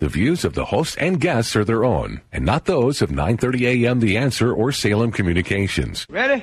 The views of the host and guests are their own, and not those of 9:30 a.m. The Answer or Salem Communications. Ready?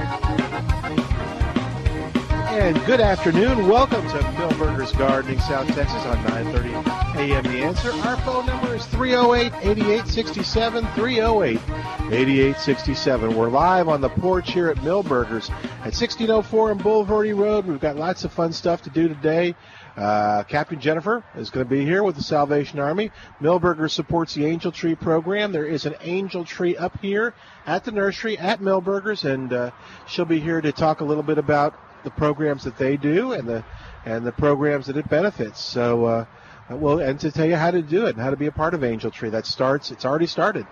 And good afternoon. Welcome to Milberger's Gardening, South Texas on 930 a.m. The Answer. Our phone number is 308-8867, 308-8867. We're live on the porch here at Milberger's at 1604 and Bulverde Road. We've got lots of fun stuff to do today. Uh, Captain Jennifer is going to be here with the Salvation Army. Milberger's supports the Angel Tree program. There is an angel tree up here at the nursery at Milberger's, and uh, she'll be here to talk a little bit about the programs that they do and the and the programs that it benefits. So, uh, well, and to tell you how to do it and how to be a part of Angel Tree. That starts. It's already started.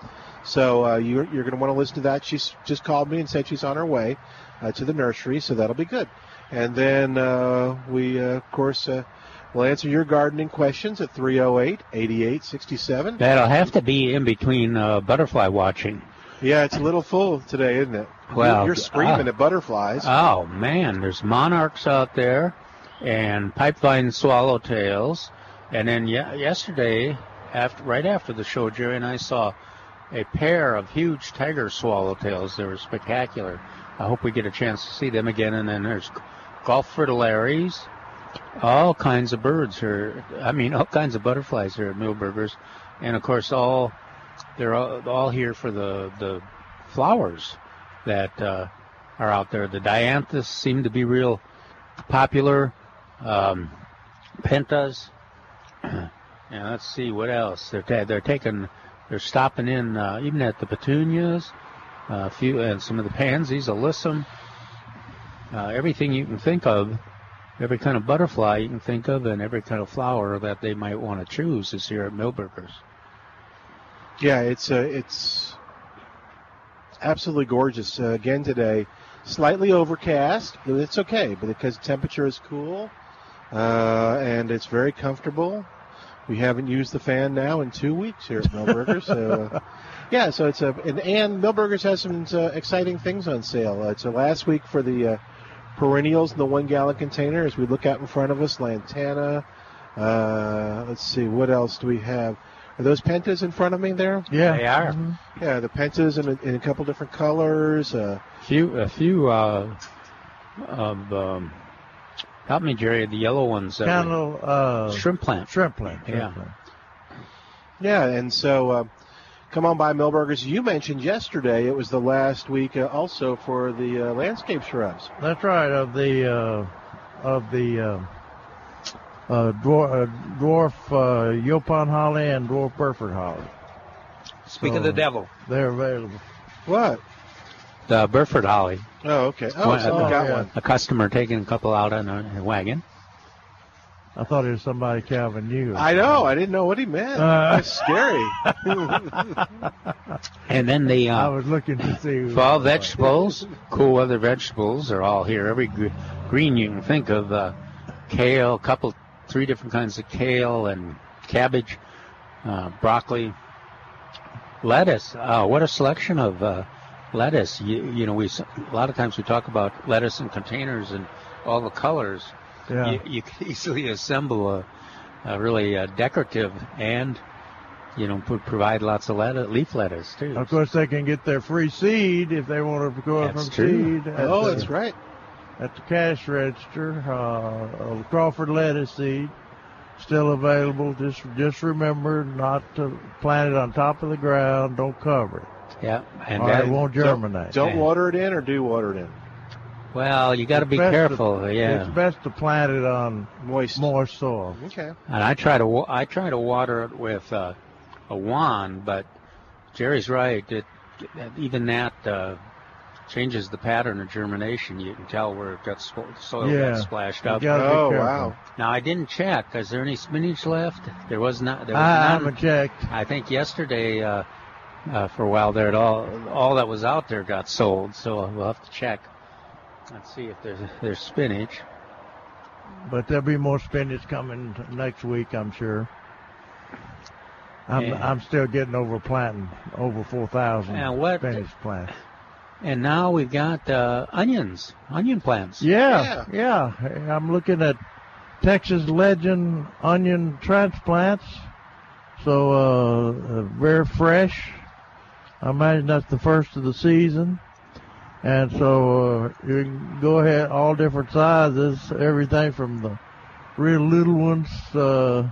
So uh, you're, you're going to want to listen to that. She's just called me and said she's on her way uh, to the nursery, so that'll be good. And then uh, we, uh, of course, uh, will answer your gardening questions at 308-8867. That'll have to be in between uh, butterfly watching. Yeah, it's a little full today, isn't it? Well, you're screaming uh, at butterflies. Oh man, there's monarchs out there, and pipevine swallowtails, and then ye- yesterday, after right after the show, Jerry and I saw a pair of huge tiger swallowtails. They were spectacular. I hope we get a chance to see them again. And then there's gulf fritillaries, all kinds of birds here. I mean, all kinds of butterflies here at Milberger's, and of course, all they're all, all here for the the flowers that uh, are out there. The dianthus seem to be real popular. Um, pentas. yeah, let's see what else. They're ta- they're taking they're stopping in uh, even at the petunias, uh, a few and some of the pansies, alyssum, uh, everything you can think of. Every kind of butterfly you can think of, and every kind of flower that they might want to choose is here at Milberger's. Yeah, it's uh, it's absolutely gorgeous. Uh, again today, slightly overcast, but it's okay. But because the temperature is cool uh, and it's very comfortable, we haven't used the fan now in two weeks here at Milberger's. so uh, yeah, so it's a and, and Milberger's has some uh, exciting things on sale. Uh, it's a last week for the uh, perennials in the one gallon container. As we look out in front of us, lantana. Uh, let's see, what else do we have? Are those pentas in front of me there? Yeah, they are. Yeah, the pentas in a, in a couple different colors. Uh, few a few uh, of um, help me, Jerry. The yellow ones. that Kind we- of uh, shrimp plant. shrimp plant. shrimp Yeah. plant. yeah, and so uh, come on by Milberger's. You mentioned yesterday it was the last week uh, also for the uh, landscape shrubs. That's right. Of the uh, of the uh, uh, dwarf, uh, dwarf uh, Yaupon holly and dwarf Burford holly. Speak So, of the devil. They're available. What? The Burford holly. Oh, okay. Oh, One- so we oh, got yeah. one. A customer taking a couple out on a wagon. I thought it was somebody Calvin knew. I know. I didn't know what he meant. Uh. That's scary. And then the I uh, was looking to see. fall it was. vegetables, cool weather vegetables are all here. Every green you can think of. Uh, kale, couple, three different kinds of kale and cabbage, uh, broccoli, lettuce. Uh, what a selection of uh, lettuce. You, you know, we s- a lot of times we talk about lettuce in containers and all the colors. Yeah. You, you can easily assemble a, a really uh, decorative and you know pro- provide lots of lettuce, leaf lettuce too. Of course, they can get their free seed if they want to go That's from true. seed. at oh, the- that's right. At the cash register, uh, Crawford lettuce seed. still available. Just just remember not to plant it on top of the ground. Don't cover it. Yeah, and that, it won't germinate. Don't Yeah. water it in or do water it in. well, you got to be best to- careful. yeah, It's best to plant it on Moist. moist soil. Okay. and I try to I try to water it with uh, a wand, but Jerry's right. It, even that uh, changes the pattern of germination. You can tell where it got spo- soil Yeah. got splashed up. Oh wow. Now I didn't check. Is there any spinach left? There was not. There was I none. haven't checked. I think yesterday, uh, uh, for a while there, it all all that was out there got sold. So we'll have to check and see if there's there's spinach. But there'll be more spinach coming next week, I'm sure. I'm Yeah. I'm still getting over planting over four thousand spinach plants. And now we've got uh, onions, onion plants. Yeah, yeah. I'm looking at Texas Legend onion transplants. So uh, uh, very fresh. I imagine that's the first of the season. And so uh, you can go ahead, all different sizes, everything from the real little ones, uh,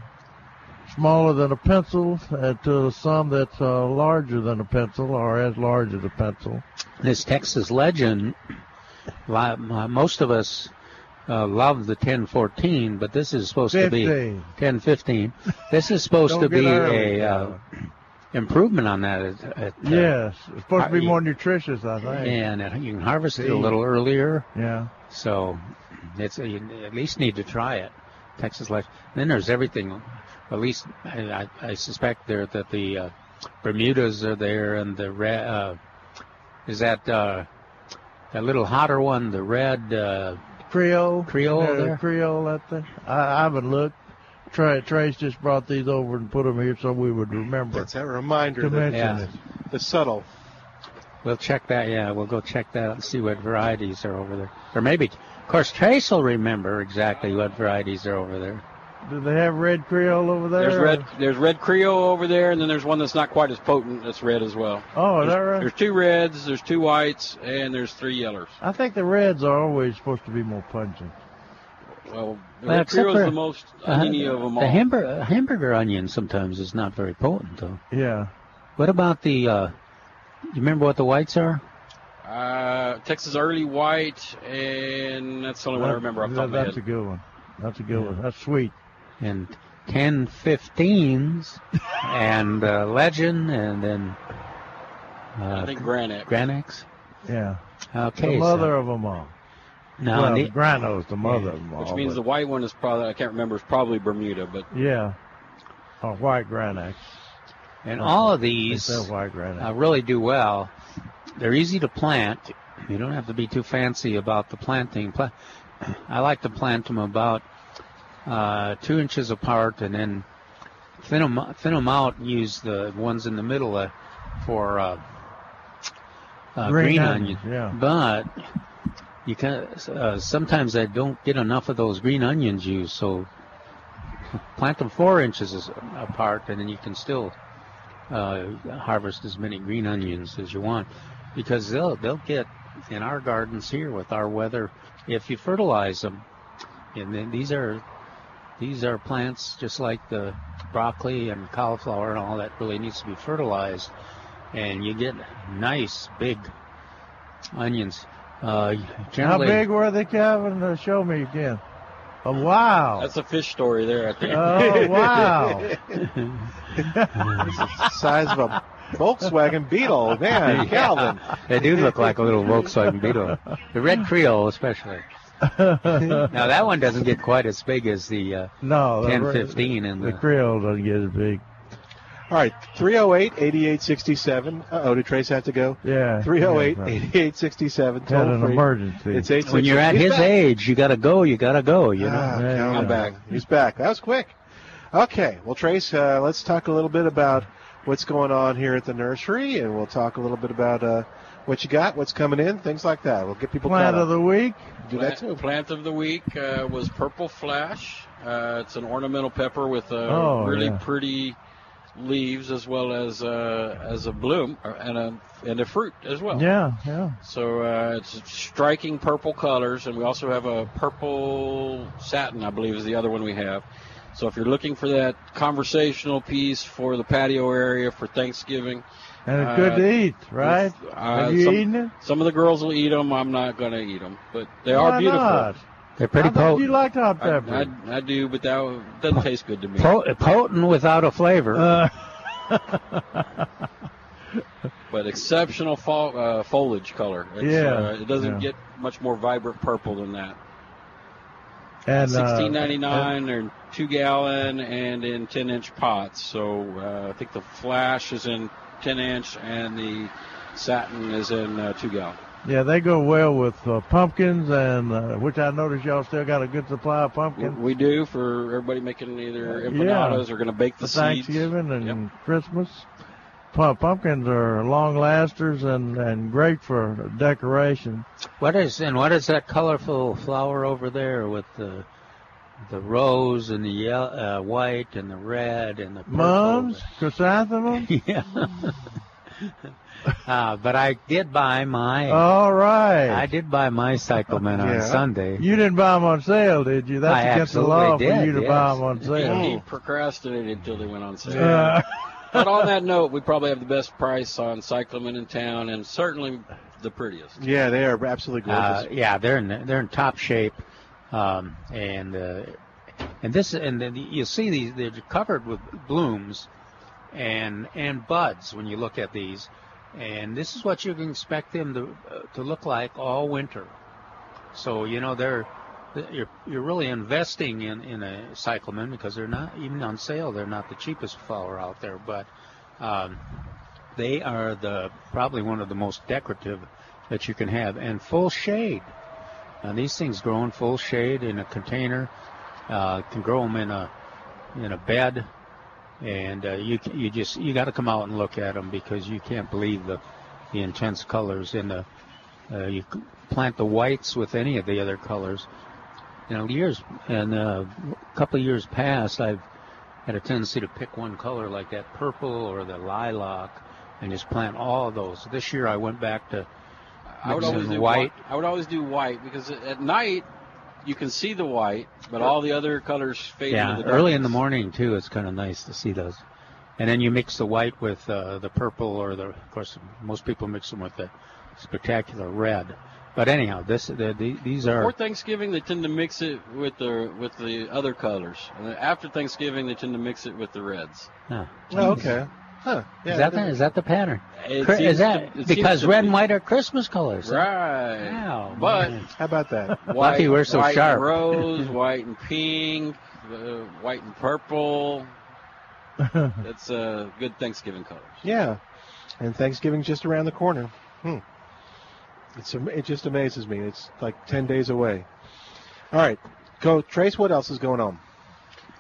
smaller than a pencil, and to some that's uh, larger than a pencil or as large as a pencil. This Texas Legend, uh, most of us uh, love the 1014, but this is supposed to be 15. 1015. This is supposed to be early, a uh, improvement on that. At, at, uh, Yes, it's supposed to be Uh, more nutritious, I think. and uh, you can harvest it a little earlier. Yeah. So it's you at least need to try it. Texas Legend. Then there's everything. At least I, I, I suspect there that the uh, Bermudas are there, and the red uh, is that uh, that little hotter one, the red. Uh, Creole. Creole Yeah, there? Creole, that thing. I, I haven't looked. Trey, Trace just brought these over and put them here so we would remember That's a reminder to that mention Yeah. it. the subtle. we'll check that. Yeah, we'll go check that out and see what varieties are over there. Or maybe, of course, Trace will remember exactly what varieties are over there. Do they have red Creole over there? There's red. There's red Creole over there, and then there's one that's not quite as potent. That's red as well. Oh, is that There's, right? there's two reds, there's two whites, and there's three yellows. I think the reds are always supposed to be more pungent. Well, the Well, red Creole is the most Uh, oniony of them all. the hamburger, hamburger onion sometimes is not very potent, though. Yeah. What about the? Uh, you remember what the whites are? Uh, Texas early white, and that's the only one I remember off the top of my That's a good one. That's a good one. That's sweet. And 1015s and uh, Legend and then uh, I think Granite. Granex. Yeah. Okay. the so- mother of them all. now well, the- the Grano's the mother of them all. Which means the white one is probably I can't remember. It's probably Bermuda, but Yeah. Or white Granex. and all of They these sell white Granex. uh, really do well. They're easy to plant. You don't have to be too fancy about the planting. Pla- I like to plant them about uh, two inches apart and then thin them, thin 'em out and use the ones in the middle uh, for uh, uh, Green onions, onion. yeah. But you can uh, sometimes I don't get enough of those green onions used, so plant them four inches apart, and then you can still uh, harvest as many green onions as you want, because they'll they'll get in our gardens here with our weather if you fertilize them. And then these are these are plants just like the broccoli and cauliflower and all that really needs to be fertilized, and you get nice big onions. Uh, How big were they, Calvin? Uh, show me again. Oh, wow. that's a fish story there. I think. Oh, wow. Size of a Volkswagen Beetle. Man, Calvin. They do look like a little Volkswagen Beetle. The red Creole, especially. Now that one doesn't get quite as big as the uh, no. 1015 and The the. Creole doesn't get as big. All right, 308 8867. Uh oh, did Trace have to go? Yeah. 308 yeah, 8867. Had an free. emergency. It's 866. When you're at He's his back. age, you gotta go. You gotta go. You know. Ah, Yeah, I'm back. He's back. That was quick. Okay, well, Trace, uh, let's talk a little bit about what's going on here at the nursery, and we'll talk a little bit about uh, what you got, what's coming in, things like that. We'll get people Plant of up. the week. Do that too. Plant, plant of the week uh, was purple flash. Uh, it's an ornamental pepper with uh, Oh, really yeah. pretty leaves as well as uh, as a bloom uh, and a and a fruit as well. Yeah, yeah. So uh, it's striking purple colors, and we also have a purple satin, I believe, is the other one we have. So if you're looking for that conversational piece for the patio area for Thanksgiving, And it's good Uh, to eat, right? uh, Have you some, eaten it? Some of the girls will eat them. I'm not going to eat them, but they Why are beautiful. not? They're pretty I thought you potent. liked hot I, pepper. I, I do, but that doesn't taste good to me. Po- potent without a flavor. Uh, but exceptional fall, uh, foliage color. It's, Yeah, uh, it doesn't yeah. get much more vibrant purple than that. and uh, Sixteen ninety nine. They're in two gallon and in ten inch pots. So uh, I think the flash is in ten inch and the satin is in uh, two gallon. Yeah, they go well with uh, pumpkins, and uh, which I notice y'all still got a good supply of pumpkins We do for everybody making either Yeah. empanadas or going to bake the for seeds. Thanksgiving and Yep. Christmas. Pumpkins are long lasters and, and great for decoration. What is and what is that colorful flower over there with the the rose and the yellow, uh, white and the red and the purple? Mums, chrysanthemums. yeah. uh, but I did buy my All right. I did buy my cyclamen Yeah. on Sunday. You didn't buy them on sale, did you? That's I against the law did, for you to yes. buy them on sale. He procrastinated until they went on sale. Uh, but on that note, we probably have the best price on cyclamen in town, and certainly the prettiest. Yeah, they are absolutely gorgeous. Uh, yeah, they're in they're in top shape, um, and uh, and this and then you see these they're covered with blooms and and buds when you look at these, and this is what you can expect them to uh, to look like all winter. So you know they're you're you're really investing in in a cyclamen because they're not even on sale. They're not the cheapest flower out there, but um, they are the probably one of the most decorative that you can have and full shade. Now these things grow in full shade in a container. Uh, can grow them in a in a bed, and uh, you you just you got to come out and look at them because you can't believe the the intense colors in the uh, you plant the whites with any of the other colors. You know, years and uh, a couple of years past, I've had a tendency to pick one color like that purple or the lilac and just plant all of those. This year I went back to I would always do white. I would always do white because at night you can see the white, but all the other colors fade Yeah, into the early in the morning too. It's kind of nice to see those. And then you mix the white with uh, the purple, or the, of course, most people mix them with the spectacular red. But anyhow, this the, the, these are Before Thanksgiving, they tend to mix it with the with the other colors, and then after Thanksgiving, they tend to mix it with the reds. oh, oh, okay. Huh. Yeah, is that the, is that the pattern? It is that to- because red be. and white are Christmas colors? Right. Wow, But man. How about that? white, Lucky we're so white sharp. And rose, white and pink, uh, white and purple. That's uh, good Thanksgiving colors. Yeah. And Thanksgiving's just around the corner. Hmm. It's am- it just amazes me. It's like ten days away. All right, go Trace. What else is going on?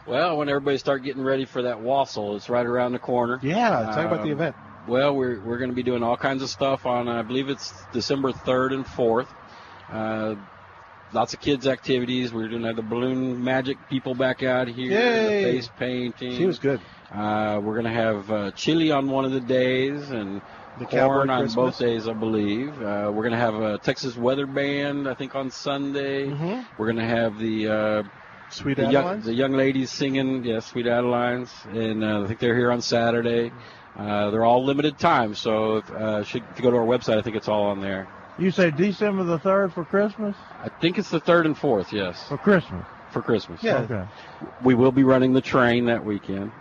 Well, when everybody start getting ready for that wassail, it's right around the corner. Yeah, talk about the Um, event. Well, we're we're going to be doing all kinds of stuff on I believe it's December third and fourth. Uh, lots of kids activities. We're going to have the balloon magic people back out here. Yay! The face painting. She was good. Uh, we're going to have uh, chili on one of the days and The corn on Christmas. both days, I believe. Uh, we're going to have a Texas weather band, I think, on Sunday. Mhm. We're going to have the uh, Sweet the young, Adelines. the young ladies singing, yeah, Sweet Adelines, and uh, I think they're here on Saturday. Uh, they're all limited time, so if, uh, should, if you go to our website, I think it's all on there. you say December the third for Christmas? I think it's the third and fourth, yes, For Christmas. for Christmas. Yeah. Okay. We will be running the train that weekend.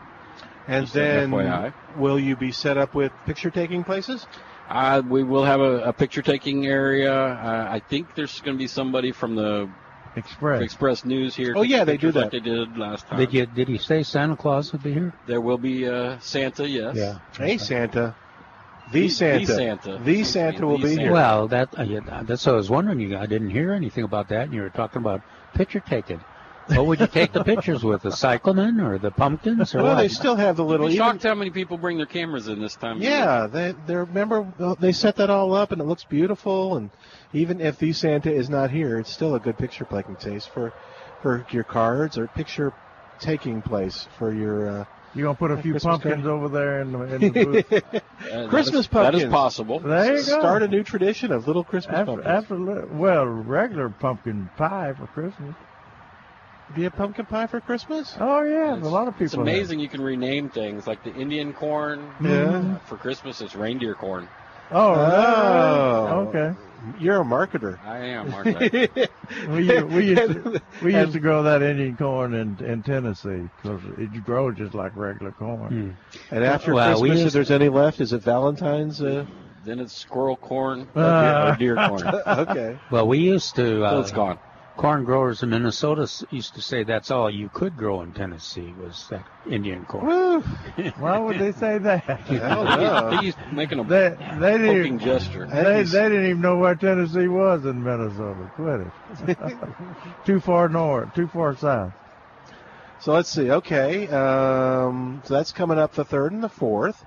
and then FYI. will you be set up with picture taking places? Uh, we will have a, a picture taking area. Uh, I think there's going to be somebody from the Express. Express News here. Oh, yeah, they do that. like they did last time. Did you did he say Santa Claus would be here? There will be uh, Santa, yes. Hey Santa, the, The- Santa, the Santa. the Santa will The be Santa. here. Well, that uh, yeah, that's what I was wondering. You, I didn't hear anything about that, and you were talking about picture taking. What would you take the pictures with? The cyclamen or the pumpkins or well, what? they still have the You'd little. be even- shocked how many people bring their cameras in this time. of year. Yeah, they they remember they set that all up and it looks beautiful and even if the Santa is not here, it's still a good picture taking place for for your cards or picture taking place for your uh, You gonna put a few Christmas pumpkins card. over there in the, in the booth? Uh, that Christmas is- That is pumpkins. possible. There you go. start a new tradition of little Christmas after, pumpkins. after, well, regular pumpkin pie for Christmas. Do a pumpkin pie for Christmas? Oh yeah, a lot of people. It's amazing you can rename things like the Indian corn. Yeah. uh, for Christmas, it's reindeer corn. Oh, Oh. okay. You're a marketer. I am, aren't We used, we used to, we used to grow that Indian corn in in Tennessee because it grows just like regular corn. And after Well, we Christmas, if there's any left, is it Valentine's? Uh, then it's squirrel corn Ah. or deer corn. okay. Well, we used to. Uh, So it's gone. Corn growers in Minnesota used to say that's all you could grow in Tennessee was that Indian corn. Woo. Why would they say that? I don't know. He's making a They they poking didn't gesture. they, they didn't even know where Tennessee was in Minnesota. Quit it. too far north, too far south. So let's see. Okay. Um, so that's coming up the third and the fourth.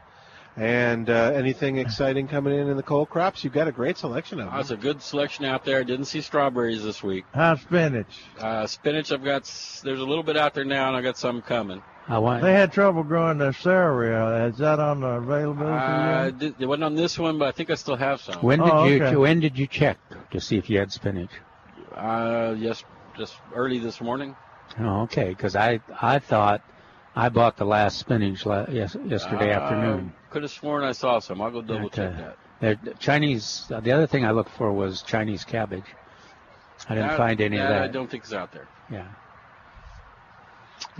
And uh, anything exciting coming in in the cold crops? You've got a great selection of them. That's a good selection out there. Didn't see strawberries this week. How's spinach? Uh, spinach, I've got. There's a little bit out there now, and I've got some coming. I want. They had trouble growing their celery. Uh, Is that on the availability? Uh, did, it wasn't on this one, but I think I still have some. When did Oh, you okay. when did you check to see if you had spinach? Uh, yes, just early this morning. Oh, okay, because I I thought I bought the last spinach la- yes, yesterday afternoon. Could have sworn I saw some. I'll go double check that. They're- Chinese. uh, The other thing I looked for was Chinese cabbage. I didn't That- find any that of that. I don't think it's out there. Yeah.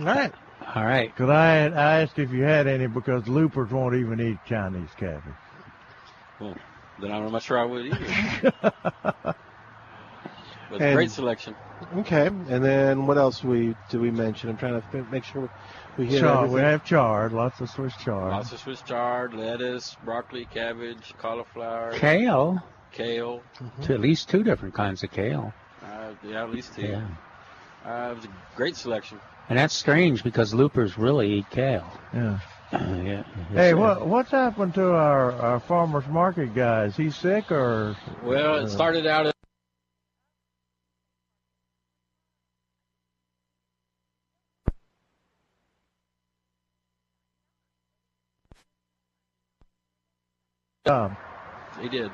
All right. All right. Because I, I asked if you had any because loopers won't even eat Chinese cabbage. Well, then I'm not sure I would either. but And- great selection. Okay. And then what else we do we mention? I'm trying to make sure we hit Chard. everything. We have chard, lots of Swiss chard. Lots of Swiss chard, lettuce, broccoli, cabbage, cauliflower, Kale. kale. To at least two different kinds of kale. Uh, yeah, at least two. Yeah. Uh, it was a great selection. And that's strange because loopers really eat kale. Yeah. Uh, yeah. Hey, what what's happened to our, our farmers market guy? Is he sick or? Well, uh, it started out Um, he did,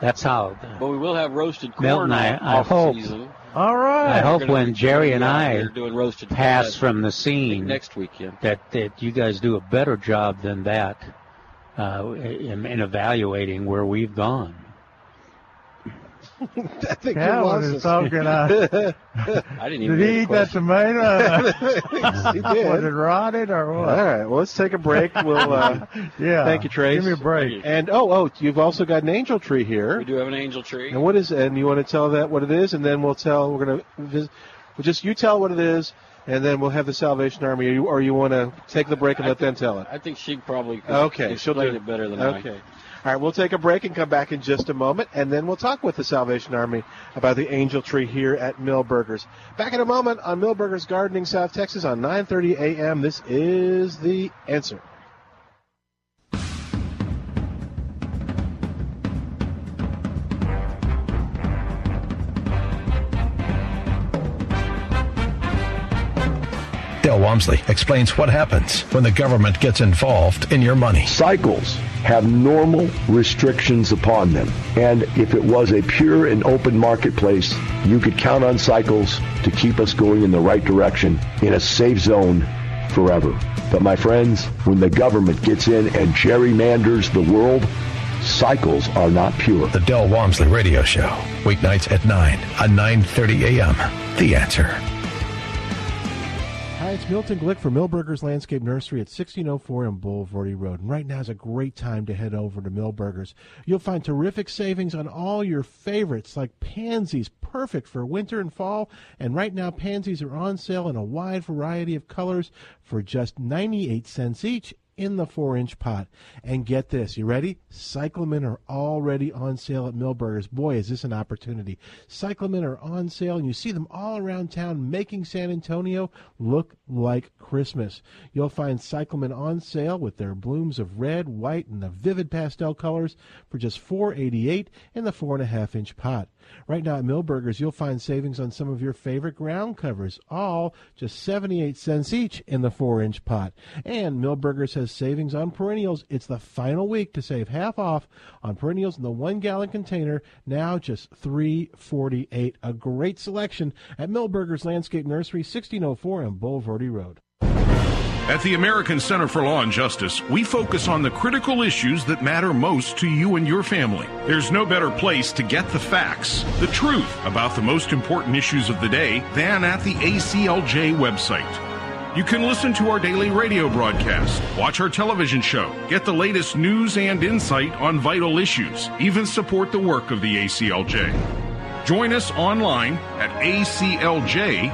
That's how. but we will have roasted corn Milton, I- I hope- season. all right. I hope when Jerry and I doing roasted pass from the scene, next weekend. that that you guys do a better job than that uh, in, in evaluating where we've gone. I think it Calvin was. is talking. Uh, I didn't even did he the eat that question. tomato? he Was it rotted or what? right. Well, let's take a break. We'll. Uh, Yeah. Thank you, Trace. Give me a break. and oh, oh, you've also got an angel tree here. We here. do have an angel tree. And what is? And you want to tell that what it is, and then we'll tell. We're gonna. Vis- We'll just you tell what it is, and then we'll have the Salvation Army. Or you, or you want to take the break and I let them tell it. I think she probably could Okay, she'll do it better than I. Okay. All right, we'll take a break and come back in just a moment, and then we'll talk with the Salvation Army about the Angel Tree here at Milberger's. Back in a moment on Milberger's Gardening, South Texas, on 9:30 a.m. This is the answer. Dale Walmsley explains what happens when the government gets involved in your money. Cycles have normal restrictions upon them. And if it was a pure and open marketplace, you could count on cycles to keep us going in the right direction in a safe zone forever. But my friends, when the government gets in and gerrymanders the world, cycles are not pure. The Dell Walmsley Radio Show, weeknights at 9 on 9:30 a.m. The Answer. It's Milton Glick from Milberger's Landscape Nursery at 1604 on Bulverde Road. And right now is a great time to head over to Milberger's. You'll find terrific savings on all your favorites like pansies, perfect for winter and fall. And right now, pansies are on sale in a wide variety of colors for just 98 cents each in the four inch pot. And get this, you ready? Cyclamen are already on sale at Milberger's. Boy, is this an opportunity. Cyclamen are on sale, and you see them all around town making San Antonio look like Christmas. You'll find cyclamen on sale with their blooms of red, white, and the vivid pastel colors for just $4.88 in the four and a half inch pot. Right now at Milberger's, you'll find savings on some of your favorite ground covers, all just 78 cents each in the 4 inch pot. And Milberger's has savings on perennials. It's the final week to save half off on perennials in the one gallon container. Now just three forty eight. A great selection at Milberger's Landscape Nursery, 1604 on Bulverde Road. At the American Center for Law and Justice, we focus on the critical issues that matter most to you and your family. There's no better place to get the facts, the truth about the most important issues of the day than at the ACLJ website. You can listen to our daily radio broadcast, watch our television show, get the latest news and insight on vital issues, even support the work of the ACLJ. Join us online at aclj.org.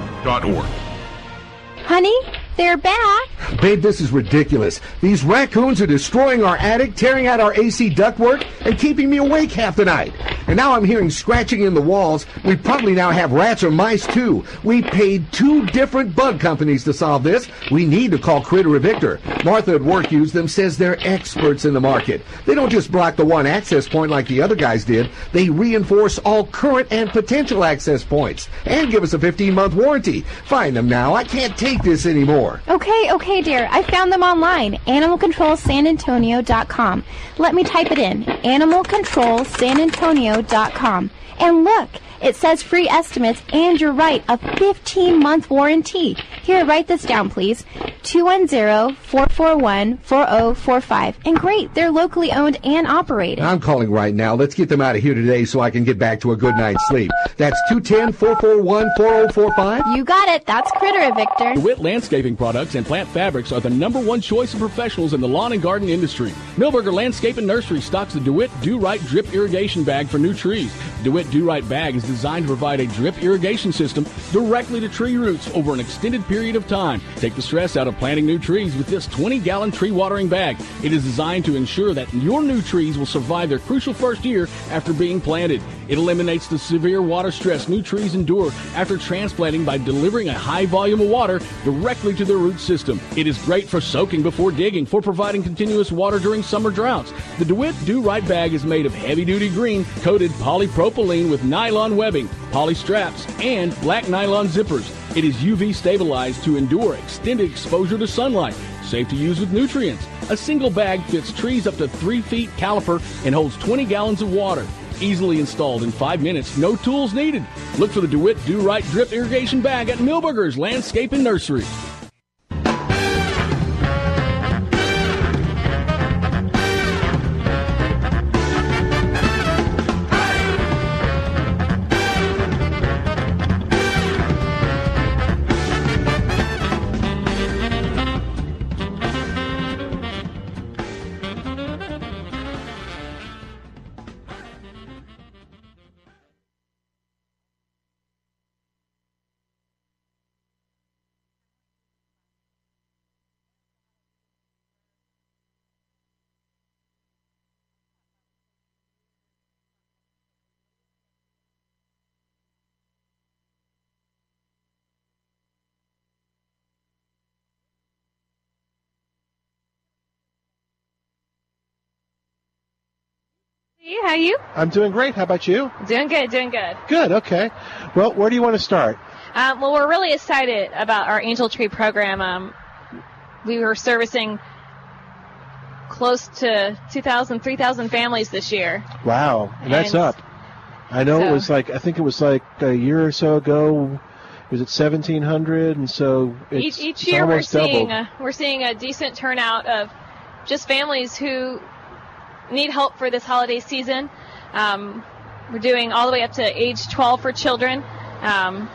Honey, they're back. Babe, this is ridiculous. These raccoons are destroying our attic, tearing out our AC ductwork, and keeping me awake half the night. And now I'm hearing scratching in the walls. We probably now have rats or mice too. We paid two different bug companies to solve this. We need to call Critter Evictor. Martha at work used them, says they're experts in the market. They don't just block the one access point like the other guys did. They reinforce all current and potential access points and give us a 15 month warranty. Find them now. I can't take this anymore. Okay, okay, dear. I found them online. AnimalControlSanAntonio.com. Let me type it in. AnimalControlSanAntonio.com. And look, it says free estimates and you're right, a 15 month warranty. Here, write this down, please. 210-441-4045. And great, they're locally owned and operated. I'm calling right now. Let's get them out of here today so I can get back to a good night's sleep. That's 210-441-4045. You got it. That's Critter Evictor. DeWitt Landscaping Products and Plant Fabrics are the number one choice of professionals in the lawn and garden industry. Milberger Landscape and Nursery stocks the DeWitt Do-Right Drip Irrigation Bag for new trees. DeWitt Do-Right Bag is designed to provide a drip irrigation system directly to tree roots over an extended period of time. Take the stress out of planting new trees with this 20 gallon tree watering bag. It is designed to ensure that your new trees will survive their crucial first year after being planted. It eliminates the severe water stress new trees endure after transplanting by delivering a high volume of water directly to their root system. It is great for soaking before digging, for providing continuous water during summer droughts. The DeWitt Do Right bag is made of heavy duty green coated polypropylene with nylon webbing, poly straps, and black nylon zippers. It is UV stabilized to endure extended exposure to sunlight. Safe to use with nutrients. A single bag fits trees up to 3 feet caliper and holds 20 gallons of water. Easily installed in 5 minutes, no tools needed. Look for the DeWitt Do Right Drip Irrigation Bag at Milberger's Landscape and Nursery. You. How you? I'm doing great. How about you? Doing good, doing good. Good. Okay. Well, where do you want to start? Um, well, we're really excited about our Angel Tree program. Um, we were servicing close to 2,000, 3,000 families this year. Wow, and that's And up. I know it was like I think it was like a year or so ago. Was it 1,700? And so it's, each each year we're almost doubled. a, we're seeing a decent turnout of just families who need help for this holiday season. Um, we're doing all the way up to age 12 for children, um,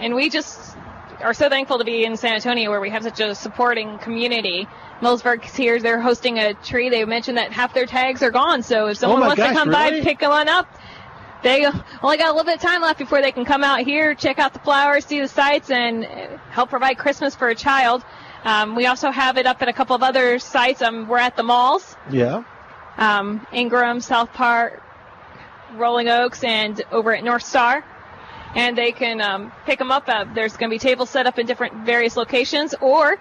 and we just are so thankful to be in San Antonio where we have such a supporting community. Milberger's here; they're hosting a tree. They mentioned that half their tags are gone, so if someone Oh wants gosh, to come really? by, pick one up. They only got a little bit of time left before they can come out here, check out the flowers, see the sights, and help provide Christmas for a child. Um, we also have it up at a couple of other sites. Um, we're at the malls, Yeah. Um, Ingram, South Park, Rolling Oaks, and over at North Star. And they can um, pick them up. Uh, there's going to be tables set up in different various locations, or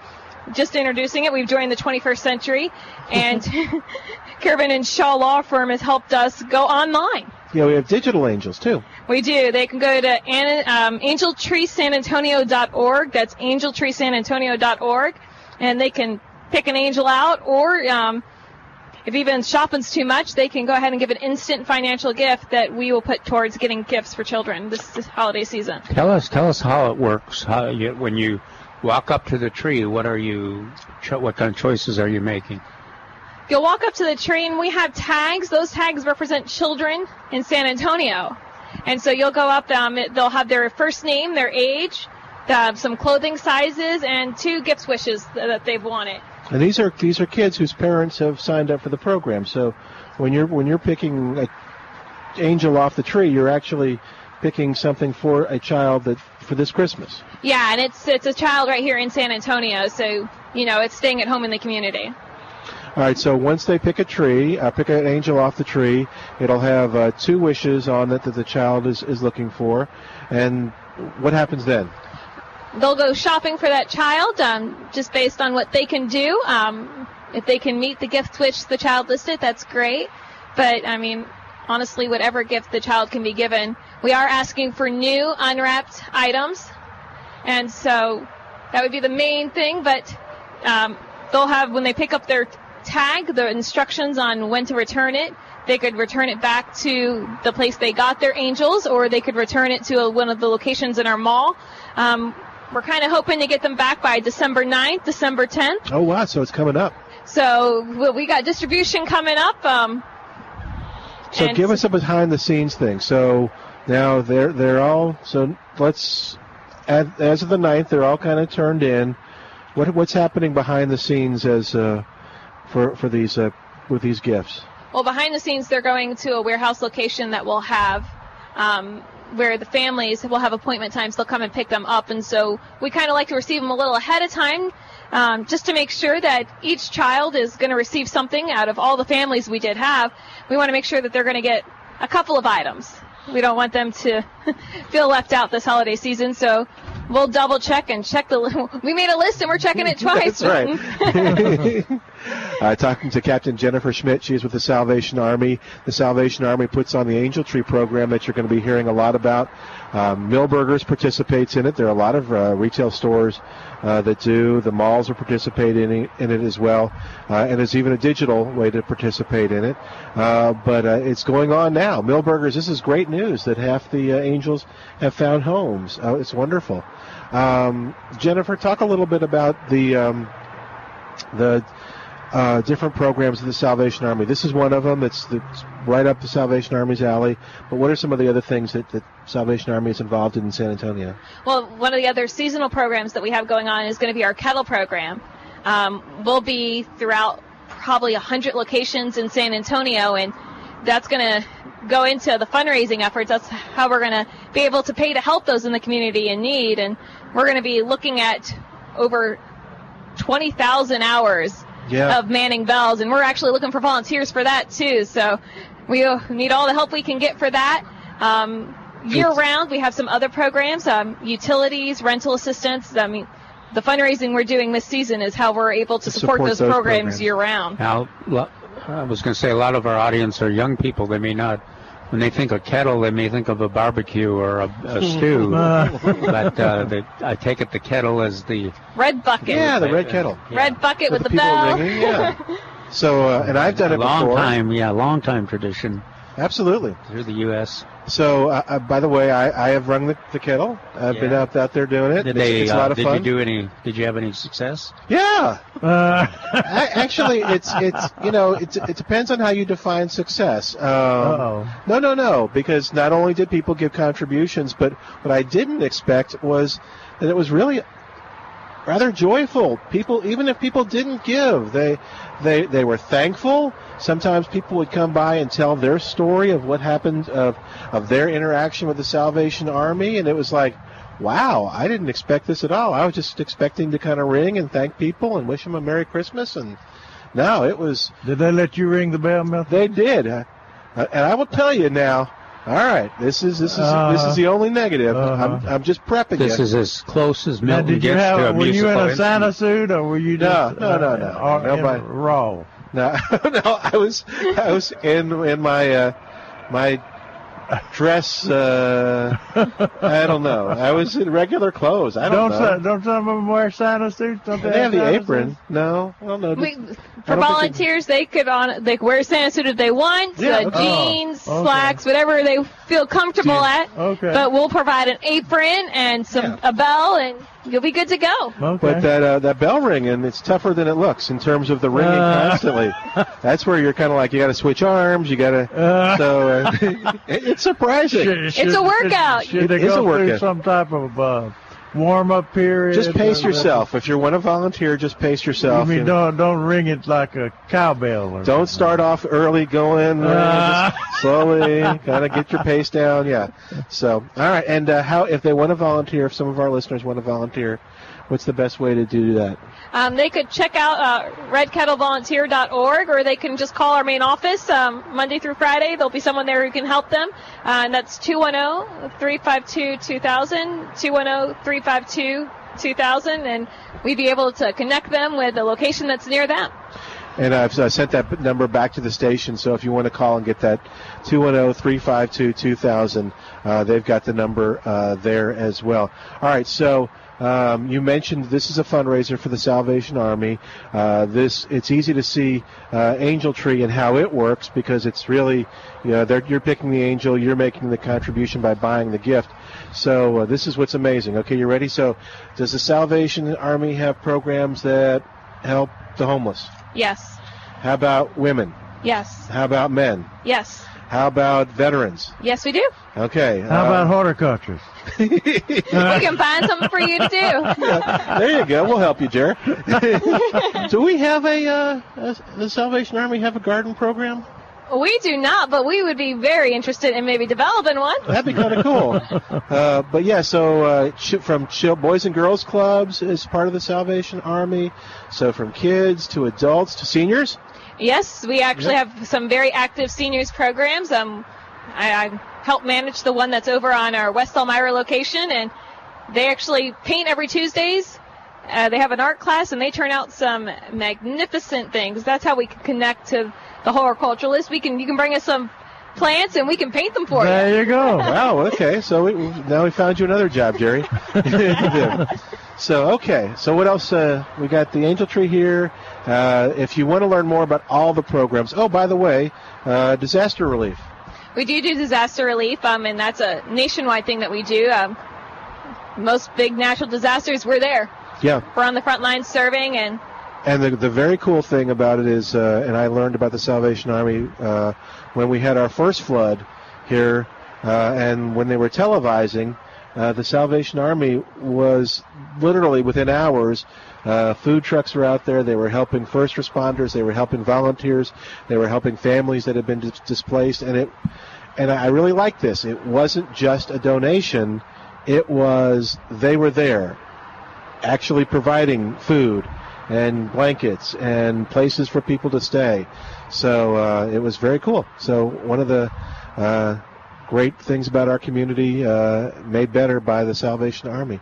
just introducing it. We've joined the 21st century, and Kirby and Shaw Law Firm has helped us go online. Yeah, we have digital angels too. We do. They can go to an, um, angeltreesanantonio.org. That's angeltreesanantonio.org. And they can pick an angel out, or um, if even shopping's too much, they can go ahead and give an instant financial gift that we will put towards getting gifts for children this, this holiday season. Tell us, tell us how it works. How you, when you walk up to the tree, what are you, what kind of choices are you making? You'll walk up to the tree and we have tags. Those tags represent children in San Antonio. And so you'll go up, um, they'll have their first name, their age, uh, some clothing sizes, and two gift wishes that, that they've wanted. And these are these are kids whose parents have signed up for the program. So when you're when you're picking an angel off the tree, you're actually picking something for a child that for this Christmas. Yeah, and it's it's a child right here in San Antonio, so you know it's staying at home in the community. All right. So once they pick a tree, uh, pick an angel off the tree, it'll have uh, two wishes on it that the child is is looking for, and what happens then? They'll go shopping for that child, um, just based on what they can do. Um, if they can meet the gift which the child listed, that's great. But I mean, honestly, whatever gift the child can be given, we are asking for new unwrapped items, and so that would be the main thing. But um, they'll have when they pick up their tag, the instructions on when to return it. They could return it back to the place they got their angels, or they could return it to one of the locations in our mall. Um, we're kind of hoping to get them back by December 9th, December 10th. Oh wow! So it's coming up. So we- we got distribution coming up. Um, So give us a behind the scenes thing. So now they're they're all so let's as, as of the 9th, they're all kind of turned in. What what's happening behind the scenes as uh, for for these uh, with these gifts? Well, behind the scenes, they're going to a warehouse location that will have um, where the families will have appointment times. They'll come and pick them up, and so we kind of like to receive them a little ahead of time, um, just to make sure that each child is going to receive something out of all the families we did have. We want to make sure that they're going to get a couple of items. We don't want them to feel left out this holiday season, so we'll double check and check the. We made a list and we're checking it twice. That's right. uh, talking to Captain Jennifer Schmidt, she is with the Salvation Army. The Salvation Army puts on the Angel Tree program that you're going to be hearing a lot about. Um, Milberger's participates in it. There are a lot of uh, retail stores uh, that do. The malls are participating in it, as well, uh, and there's even a digital way to participate in it. Uh, but uh, it's going on now. Milberger's, this is great news that half the uh, angels have found homes. Uh, it's wonderful. Um, Jennifer, talk a little bit about the um, the uh, different programs of the Salvation Army. This is one of them. It's, it's right up the Salvation Army's alley. But what are some of the other things that the Salvation Army is involved in in San Antonio? Well, one of the other seasonal programs that we have going on is going to be our kettle program. Um, we'll be throughout probably 100 locations in San Antonio, and that's going to go into the fundraising efforts. That's how we're going to be able to pay to help those in the community in need. And we're going to be looking at over 20,000 hours Yeah. of manning bells, and we're actually looking for volunteers for that too. So we need all the help we can get for that. Um, year round, we have some other programs, um, utilities, rental assistance. I mean, the fundraising we're doing this season is how we're able to, To support, support those, those programs, programs. year round. Now, lo- I was going to say a lot of our audience are young people. They may not, when they think of kettle, they may think of a barbecue or a, a stew. but uh, the, I take it the kettle is the Red bucket. Yeah, the red kettle. Red bucket With with the the, bell. ringing, yeah. So, uh, and I've done a it long before. time. Yeah, long time tradition. Absolutely. Through the U.S. So, uh, uh, by the way, I, I have rung the, the kettle. I've been out, out there doing it. Did it's, they? it's a uh, lot of did fun. you do any? Did you have any success? Yeah. I, actually, it's it's you know it's, it depends on how you define success. Um, Uh-oh. No, no, no. Because not only did people give contributions, but what I didn't expect was that it was really rather joyful. People, even if people didn't give, they they they were thankful. Sometimes people would come by and tell their story of what happened of of their interaction with the Salvation Army, and it was like. Wow, I didn't expect this at all. I was just expecting to kind of ring and thank people and wish them a Merry Christmas, and no, it was. Did they let you ring the bell, Mel? They did, uh, and I will tell you now. All right, this is this is this Uh-huh. is the only negative. Uh-huh. I'm I'm just prepping This you. is as close as Now, Milton did you gets to a have? Were you in a Santa instrument. suit, or were you No, just no, no, uh, no. uh, Nobody- in raw? No, no, I was I was in in my uh, my dress. Uh, I don't know. I was in regular clothes. I don't, Don't know. some, don't some of them wear Santa suits? Don't they, they have the apron. suits? No, I don't know. We, for don't think they- volunteers, they could on they could wear a Santa suit if they want, Yeah, uh, okay. jeans, Oh, okay. slacks, whatever they feel comfortable Jeans. at. Okay. But we'll provide an apron and some a bell, and you'll be good to go. Okay. But that uh, that bell ringing, it's tougher than it looks in terms of the ringing Uh. constantly. That's where you're kind of like you got to switch arms. You got to. Uh. so uh, it- it's surprising. Should- should- a workout. Should, should they It is go a through workout. some type of uh, warm-up period? Just pace or- yourself. If you want to volunteer, just pace You yourself. mean don't don't ring it like a cowbell? Don't start off early, going uh, Uh. slowly. Kind of get your pace down. Yeah. So all right. And uh, how if they want to volunteer, if some of our listeners want to volunteer, what's the best way to do that? Um, they could check out uh, redkettlevolunteer.org or they can just call our main office um, Monday through Friday. There'll be someone there who can help them. Uh, and that's 210-352-2000, 210-352-2000, and we'd be able to connect them with a location that's near them. And I've sent that number back to the station, so if you want to call and get that 210-352-2000, uh, they've got the number uh, there as well. All right, so um, you mentioned this is a fundraiser for the Salvation Army. Uh, this it's easy to see uh, Angel Tree and how it works because it's really you know they're, you're picking the angel, you're making the contribution by buying the gift. So uh, this is what's amazing. Okay, you ready? So does the Salvation Army have programs that help the homeless? Yes. How about women? Yes. How about men? Yes. How about veterans? Yes, we do. Okay. How uh, about horticulture? we can find something for you to do. there you go. We'll help you, Jared. do we have a, uh, a the Salvation Army have a garden program? We do not, but we would be very interested in maybe developing one. That'd be kind of cool. Uh, but yeah, so uh, ch- from ch- Boys and Girls Clubs is part of the Salvation Army. So from kids to adults to seniors. Yes, we actually Yep. have some very active seniors programs. Um, I, I help manage the one that's over on our West Elmira location, and they actually paint every Tuesdays. Uh, they have an art class, and they turn out some magnificent things. That's how we can connect to the horticulturalist. We can you can bring us some plants, and we can paint them for you. There you go. Wow. Okay. So we, we- now we found you another job, Jerry. so okay. So what else? Uh, we got the angel tree here. Uh, if you want to learn more about all the programs. Oh, by the way, uh, disaster relief. We do do disaster relief, um, and that's a nationwide thing that we do. Um, most big natural disasters, we're there. Yeah. We're on the front lines serving, and And the, the very cool thing about it is, uh, and I learned about the Salvation Army uh, when we had our first flood here, uh, and when they were televising, uh, the Salvation Army was literally within hours. Uh, food trucks were out there. They were helping first responders. They were helping volunteers. They were helping families that had been dis- displaced. And it, and I really like this. It wasn't just a donation. It was they were there actually providing food and blankets and places for people to stay. So uh, it was very cool. So one of the uh, great things about our community, uh, made better by the Salvation Army.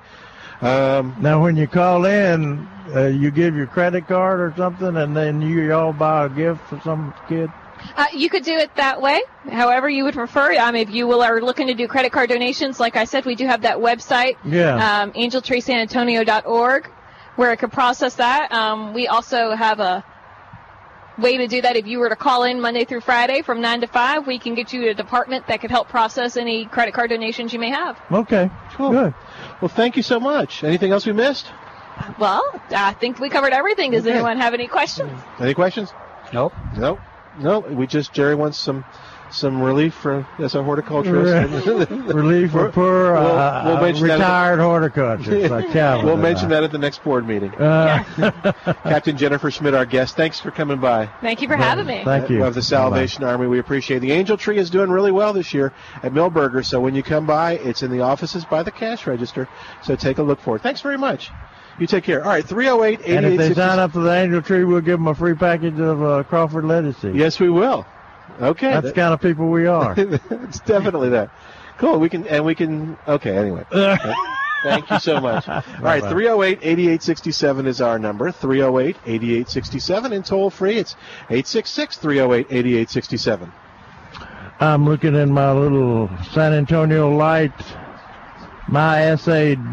Um, Now, when you call in, uh, you give your credit card or something, and then you all buy a gift for some kid. Uh, you could do it that way, however you would prefer. Um, if you will are looking to do credit card donations, like I said, we do have that website, Yeah. um, angeltreesanantonio.org, where it could process that. Um, we also have a way to do that. If you were to call in Monday through Friday from 9 to 5, we can get you a department that could help process any credit card donations you may have. Okay. Cool. Good. Well, thank you so much. Anything else we missed? Well, I think we covered everything. Does Okay. anyone have any questions? Any questions? Nope. Nope. No. We just Jerry wants some some relief for as a horticulturist. Relief for poor We'll- uh, we'll mention that the- retired horticulturists like Calvin. we'll mention that at the next board meeting. Uh, Captain Jennifer Schmidt, our guest. Thanks for coming by. Thank you for having me. Thank you. Of the Salvation Army, we appreciate it. The Angel Tree is doing really well this year at Milberger. So when you come by, it's in the offices by the cash register. So take a look for it. Thanks very much. You take care. All right, 308 and if they sign up for the Angel Tree, we'll give them a free package of uh, Crawford lettuce seeds. Yes, we will. Okay. That's the kind of people we are. it's definitely that. Cool. We can, and we can, okay, anyway. Thank you so much. All right, 308 8867 is our number. 308 8867 and toll free. It's 866 308 8867. I'm looking in my little San Antonio Light, mysa.com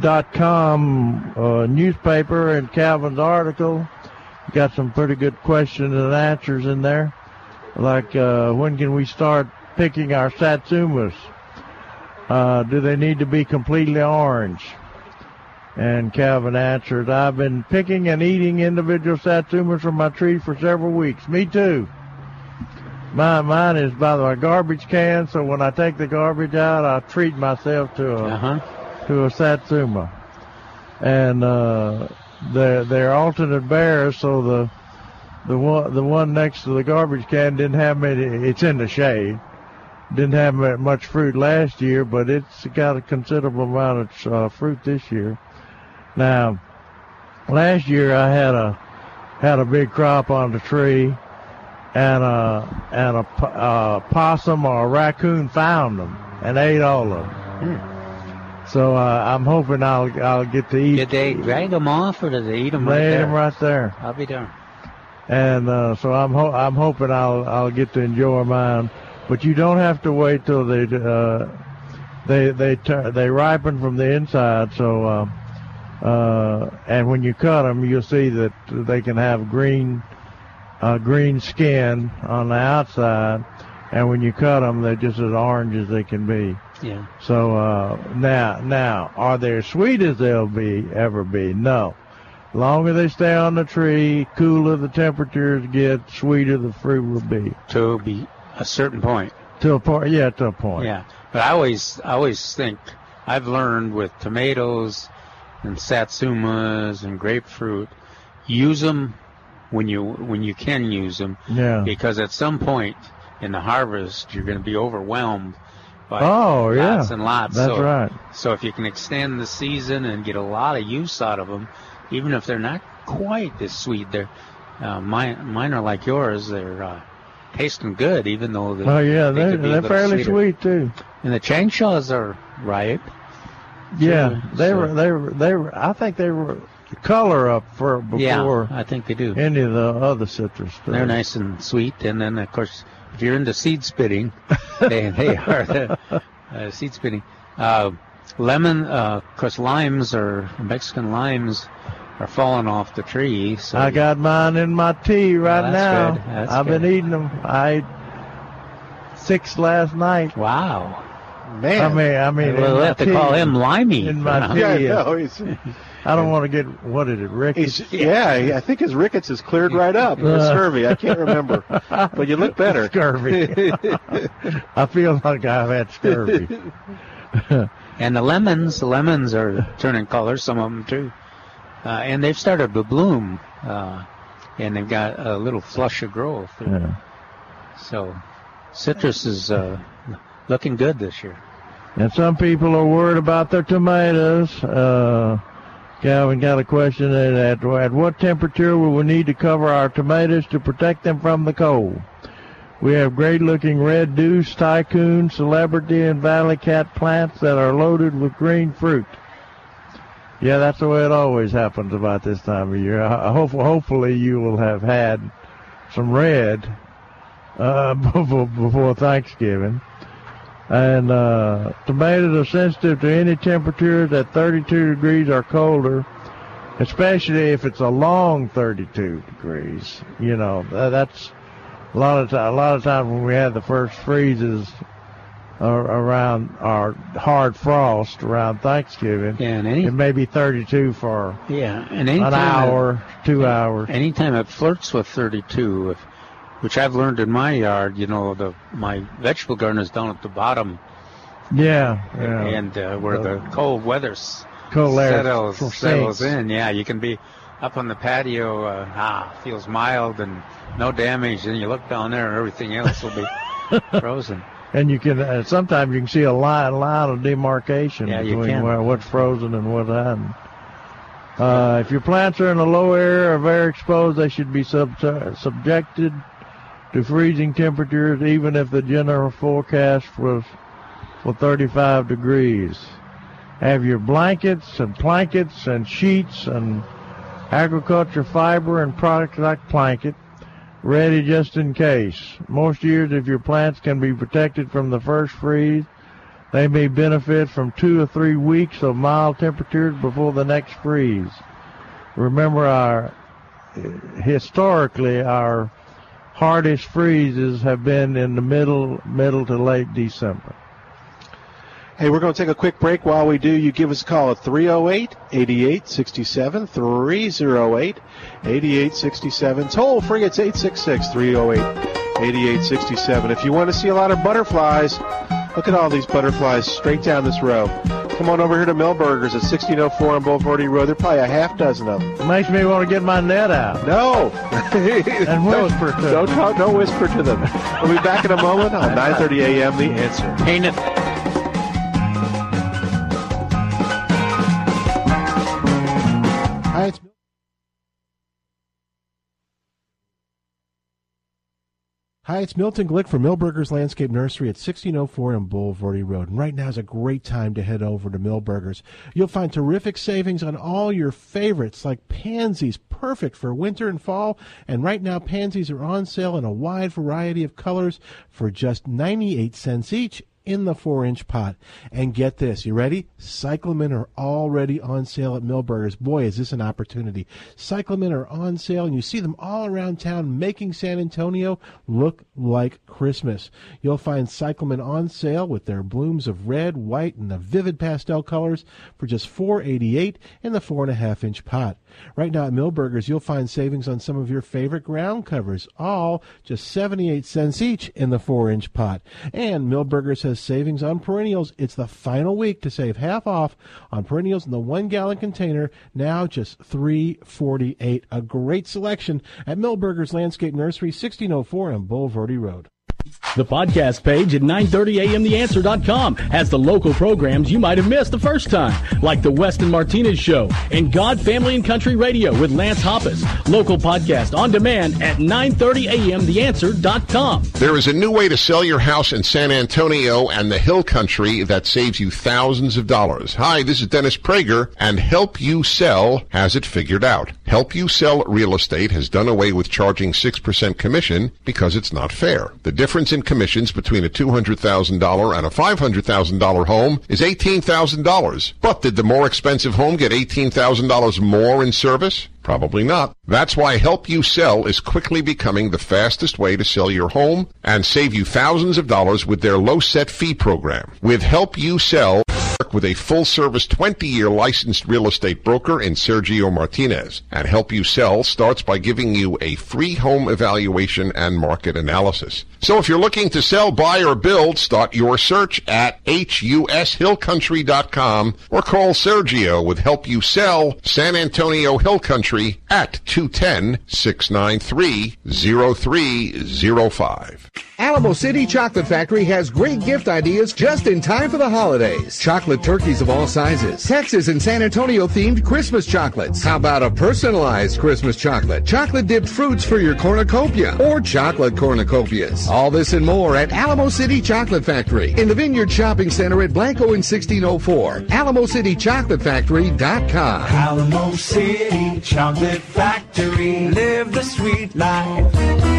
uh, newspaper and Calvin's article. Got some pretty good questions and answers in there. Like, uh, when can we start picking our satsumas? Uh, do they need to be completely orange? And Calvin answered, I've been picking and eating individual satsumas from my tree for several weeks. Me too. Mine, mine is by the way, garbage can, so when I take the garbage out, I treat myself to a Uh-huh. to a satsuma, and uh, they're they're alternate bears, so the the one the one next to the garbage can didn't have many. It's in the shade. Didn't have much fruit last year, but it's got a considerable amount of uh, fruit this year. Now, last year I had a had a big crop on the tree, and a and a po- uh, possum or a raccoon found them and ate all of them. So uh, I'm hoping I'll I'll get to eat. Did they drag them off or did they eat them They right ate there? 'em right there. I'll be darned. And uh, so I'm ho- I'm hoping I'll I'll get to enjoy mine. But you don't have to wait till they uh, they they tur- they ripen from the inside. So uh, uh, and when you cut them, you'll see that they can have green uh, green skin on the outside, and when you cut them, they're just as orange as they can be. Yeah. So uh, now, now, are they as sweet as they'll be ever be? No. Longer they stay on the tree, cooler the temperatures get, sweeter the fruit will be. To be a certain point. To a point, yeah, to a point. Yeah, but I always, I always think I've learned with tomatoes and satsumas and grapefruit, use them when you when you can use them. Yeah. Because at some point in the harvest, you're going to be overwhelmed by Oh, yeah. lots and lots. That's so, right. So if you can extend the season and get a lot of use out of them, even if they're not quite as sweet, they're uh, mine. Mine are like yours. They're uh, tasting good, even though they're, Oh yeah, they they're, could be they're little fairly sweeter. sweet too. And the Changshas are ripe. Yeah, they so- were they were they were. I think they were color up for before. Yeah, I think they do. Any of the other citrus. Stuff. They're nice and sweet, and then of course, if you're into seed spitting, they they are the uh, seed spitting. Uh, lemon, uh, of course, limes are Mexican limes are falling off the tree. So I got mine in my tea right that's now. good. I've good. been eating them. I ate six last night. Wow. Man. I mean, I mean, We'll have to tea. call him limey. in my tea. Yeah, I. He's, I don't want to get what is it, rickets? yeah, I think his rickets is cleared right up. Or Uh. scurvy. I can't remember. But you look better. Scurvy. I feel like I've had scurvy. And the lemons, the lemons are turning color, some of them too. Uh, and they've started to bloom, uh, and they've got a little flush of growth. Yeah. So, citrus is uh, looking good this year. And some people are worried about their tomatoes. Uh, Calvin got a question at, at, at what temperature will we need to cover our tomatoes to protect them from the cold? We have great looking red deuce, tycoon, celebrity, and valley cat plants that are loaded with green fruit. Yeah, that's the way it always happens about this time of year. I, hope, hopefully you will have had some red uh, before, Thanksgiving. And uh, tomatoes are sensitive to any temperatures at 32 degrees or colder, especially if it's a long 32 degrees. You know, tha- that's a lot of time, a lot of times when we have the first freezes ar- around our hard frost around Thanksgiving. Yeah, and any- it may be 32 for Yeah, and an hour, two hours. Anytime it flirts with 32, if, which I've learned in my yard, you know, the my vegetable garden is down at the bottom, Yeah, yeah. and uh, where the cold weather Cold settles, settles in. Yeah, you can be up on the patio, uh, ah, feels mild and no damage, and you look down there, and everything else will be frozen. And you can uh, sometimes you can see a line line of demarcation Yeah, between where, what's frozen and what hasn't. Uh, if your plants are in a low area or very exposed, they should be sub- subjected to freezing temperatures, even if the general forecast was for 35 degrees. Have your blankets and blankets and sheets and agriculture fiber and products like blanket ready just in case. Most years, if your plants can be protected from the first freeze, they may benefit from two or three weeks of mild temperatures before the next freeze. Remember, our historically our hardest freezes have been in the middle middle to late December. Hey, we're going to take a quick break. While we do, you give us a call at 308 8867. 308 8867. Toll free, it's 866 308 8867. If you want to see a lot of butterflies, look at all these butterflies straight down this row. Come on over here to Milberger's at 1604 on Bulverde Road. There are probably a half dozen of them. It Makes me want to get my net out. No. and whisper to Don't them. talk, don't whisper to them. We'll be back in a moment on 9:30 a.m. The Answer. Ain't it? Hi, it's Milton Glick from Milberger's Landscape Nursery at 1604 on Bulverde Road. And right now is a great time to head over to Milberger's. You'll find terrific savings on all your favorites like pansies, perfect for winter and fall. And right now, pansies are on sale in a wide variety of colors for just 98 cents each in the four inch pot. And get this, you ready? Cyclamen are already on sale at Milberger's. Boy, is this an opportunity. Cyclamen are on sale, and you see them all around town making San Antonio look like Christmas. You'll find cyclamen on sale with their blooms of red, white, and the vivid pastel colors for just $4.88 in the four and a half inch pot. Right now at Milberger's, you'll find savings on some of your favorite ground covers, all just 78 cents each in the four inch pot. And Milberger's has savings on perennials. It's the final week to save half off on perennials in the one gallon container, now just $3.48. A great selection at Milberger's Landscape Nursery, 1604 on Bulverde Road. The podcast page at 930amtheanswer.com has the local programs you might have missed the first time, like the Weston Martinez Show and God, Family, and Country Radio with Lance Hoppus. Local podcast on demand at 930amtheanswer.com. There is a new way to sell your house in San Antonio and the Hill Country that saves you thousands of dollars. Hi, this is Dennis Prager, and Help You Sell has it figured out. Help You Sell Real Estate has done away with charging 6% commission because it's not fair. The difference in commissions between a $200,000 and a $500,000 home is $18,000. But did the more expensive home get $18,000 more in service? Probably not. That's why Help You Sell is quickly becoming the fastest way to sell your home and save you thousands of dollars with their low set fee program. With Help You Sell, work with a full service 20 year licensed real estate broker in Sergio Martinez. And Help You Sell starts by giving you a free home evaluation and market analysis. So if you're looking to sell, buy, or build, start your search at hushillcountry.com or call Sergio with Help You Sell San Antonio Hill Country at 210-693-0305. Alamo City Chocolate Factory has great gift ideas just in time for the holidays. Chocolate turkeys of all sizes. Texas and San Antonio themed Christmas chocolates. How about a personalized Christmas chocolate? Chocolate dipped fruits for your cornucopia or chocolate cornucopias. All this and more at Alamo City Chocolate Factory in the Vineyard Shopping Center at Blanco in 1604. AlamoCityChocolateFactory.com. Alamo City Chocolate Factory. Live the sweet life.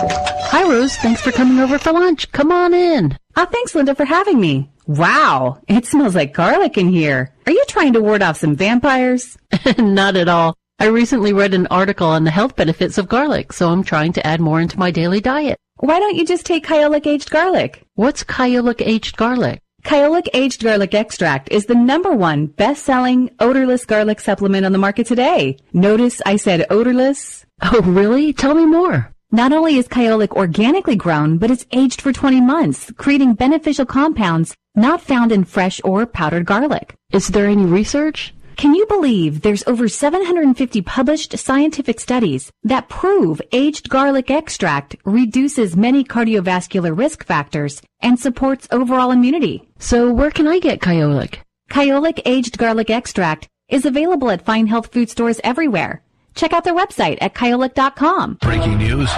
Hi, Rose. Thanks for coming over for lunch. Come on in. Oh, thanks, Linda, for having me. Wow, it smells like garlic in here. Are you trying to ward off some vampires? Not at all. I recently read an article on the health benefits of garlic, so I'm trying to add more into my daily diet. Why don't you just take Kyolic aged garlic? What's Kyolic aged garlic? Kyolic aged garlic extract is the number one best-selling odorless garlic supplement on the market today. Notice I said odorless. Oh, really? Tell me more. Not only is Kyolic organically grown, but it's aged for 20 months, creating beneficial compounds not found in fresh or powdered garlic. Is there any research? Can you believe there's over 750 published scientific studies that prove aged garlic extract reduces many cardiovascular risk factors and supports overall immunity? So where can I get Kyolic? Kyolic aged garlic extract is available at fine health food stores everywhere. Check out their website at kyolic.com. Breaking news.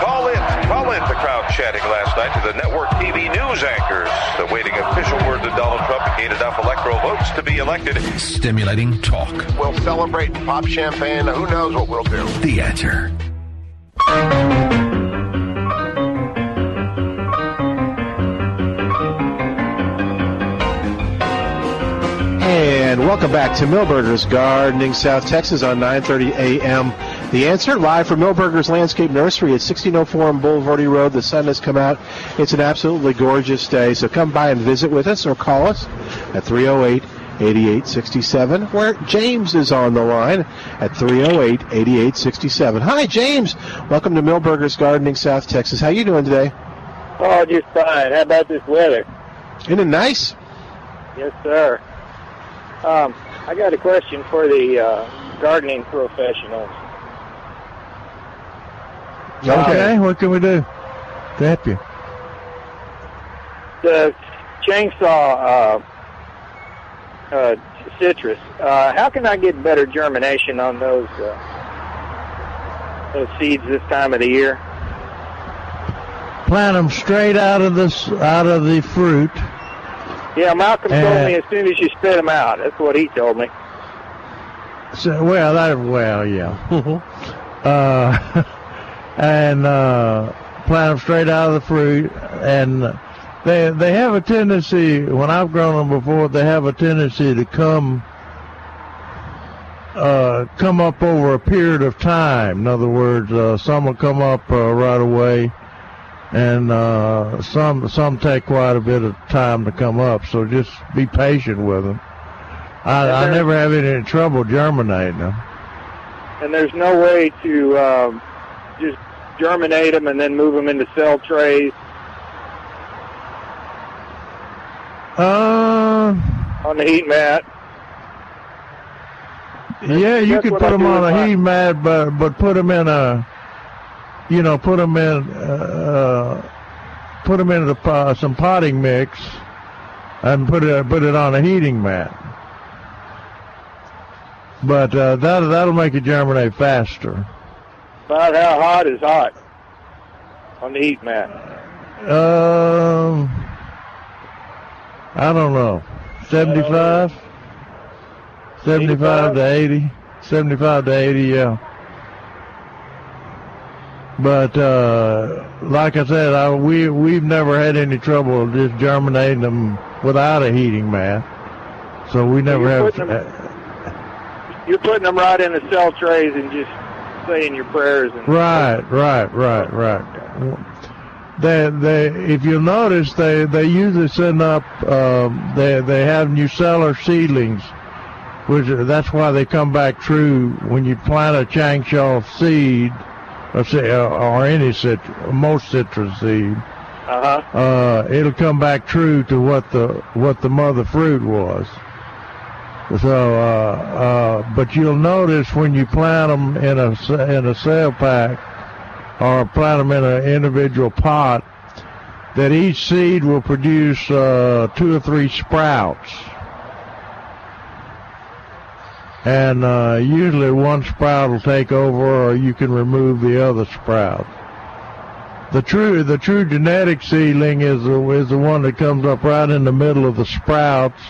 Call in. Call led the crowd chanting last night to the network TV news anchors, awaiting official word that Donald Trump gained enough electoral votes to be elected. Stimulating talk. We'll celebrate and pop champagne. Who knows what we'll do? The answer. And welcome back to Milberger's Gardening, South Texas on 9:30 a.m. The answer live from Milberger's Landscape Nursery at 1604 on Bulverde Road. The sun has come out. It's an absolutely gorgeous day. So come by and visit with us or call us at 308 8867 where James is on the line at 308 8867. Hi James. Welcome to Milberger's Gardening, South Texas. How you doing today? Oh, just fine. How about this weather? Isn't it nice? Yes, sir. Um, I got a question for the uh, gardening professionals. Okay, what can we do to help you? The Changsha uh, uh, citrus. Uh, how can I get better germination on those uh, those seeds this time of the year? Plant them straight out of the out of the fruit. Yeah, Malcolm Uh, told me as soon as you spit them out. That's what he told me. So, well, that well, yeah. uh, and uh, plant them straight out of the fruit, and they they have a tendency. When I've grown them before, they have a tendency to come uh, come up over a period of time. In other words, uh, some will come up uh, right away, and uh, some some take quite a bit of time to come up. So just be patient with them. I, I never have any trouble germinating them. And there's no way to um, just germinate them and then move them into cell trays Uh, on the heat mat. yeah, you could put them on a heat mat, but but put them in a, you know, put them in, uh, put them into the, po- some potting mix, and put it put it on a heating mat. But uh, that that'll make it germinate faster. About how hot is hot on the heat mat? Um, I don't know, 75, 75 to 80, 75 to 80, yeah. But uh, like I said, I, we we've never had any trouble just germinating them without a heating mat, so we never you're have. putting them- You're putting them right in the cell trays and just saying your prayers. And Right, right, right, right. They, they, if you'll notice, they, they usually send up, um, they, they have nucellar seedlings, which that's why they come back true when you plant a Changsha seed, or, say, uh, or any cit- most citrus seed. Uh-huh. Uh, it'll come back true to what the what the mother fruit was. So, uh, uh, but you'll notice when you plant them in a in a cell pack or plant them in an individual pot, that each seed will produce uh, two or three sprouts, and uh, usually one sprout will take over, or you can remove the other sprout. The true the true genetic seedling is the, is the one that comes up right in the middle of the sprouts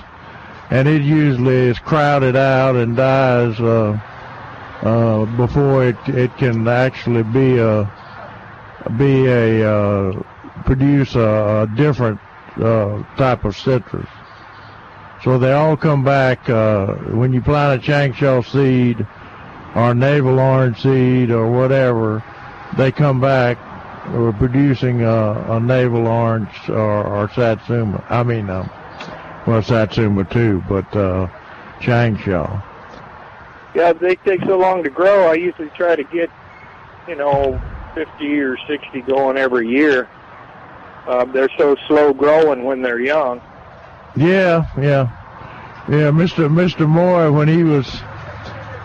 and it usually is crowded out and dies uh, uh, before it it can actually be a be a uh, produce a, a different uh, type of citrus. So they all come back uh, when you plant a Changsha seed or navel orange seed or whatever. They come back uh, producing a, a navel orange or, or satsuma. I mean. Um, well, Satsuma too, but uh, Changsha. Yeah, they take so long to grow. I usually try to get, you know, 50 or 60 going every year. Uh, they're so slow growing when they're young. Yeah, yeah, yeah. Mister Mister Moore, when he was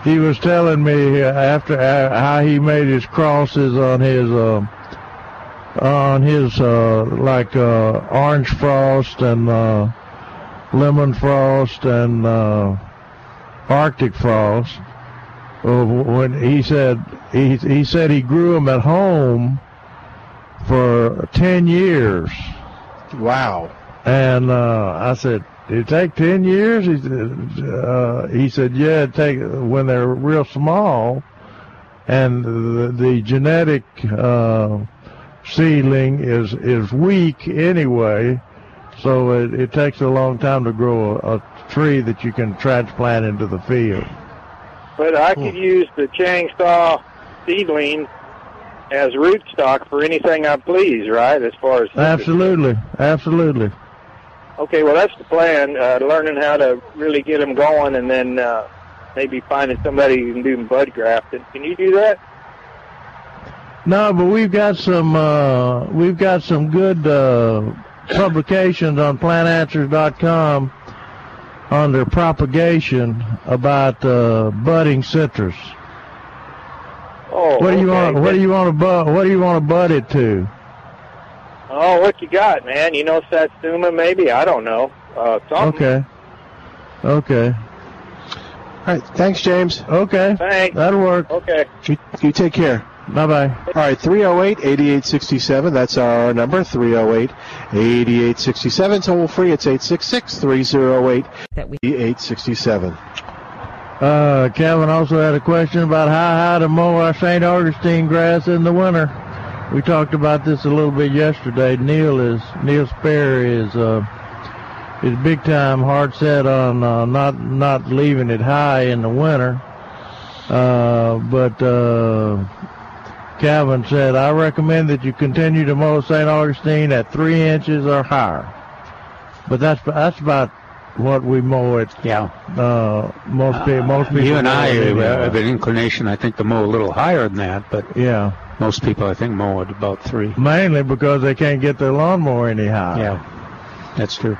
he was telling me after uh, how he made his crosses on his uh, on his uh, like uh, orange frost and uh, lemon frost and uh, Arctic frost. When he said he he said he grew them at home for 10 years. Wow. And uh, I said, "Did it take 10 years?" He said, uh, "He said, yeah, it take when they're real small, and the, the genetic uh, seedling is is weak anyway, so it, it takes a long time to grow a, a tree that you can transplant into the field." But I could use the Changsha seedling as rootstock for anything I please, right? As far as Absolutely, absolutely. Okay, well that's the plan. Uh, learning how to really get them going, and then uh, maybe finding somebody who can do bud grafting. Can you do that? No, but we've got some uh, we've got some good uh, publications on plantanswers.com under propagation about uh, budding citrus. Oh, what do you okay. want? What do you want to bud? What do you want to bud it to? Oh, what you got, man? You know Satsuma, maybe? I don't know. Uh, something. Okay. Okay. All right. Thanks, James. Okay. Thanks. That'll work. Okay. You, you take care. Bye bye. All right, 308 8867. That's our number, 308 8867. Toll free, it's 866 308 8867. Uh, Calvin also had a question about how high to mow our St. Augustine grass in the winter. We talked about this a little bit yesterday. Neil is Neil Sperry is uh, is big time hard set on uh, not not leaving it high in the winter. Uh, but uh, Calvin said, I recommend that you continue to mow St. Augustine at three inches or higher. But that's that's about what we mow it. Yeah. Uh, most people, most people. you and I have, an inclination, I think, to mow a little higher than that, but Yeah. most people, I think, mow at about three. Mainly because they can't get their lawnmower any higher. Yeah, that's true.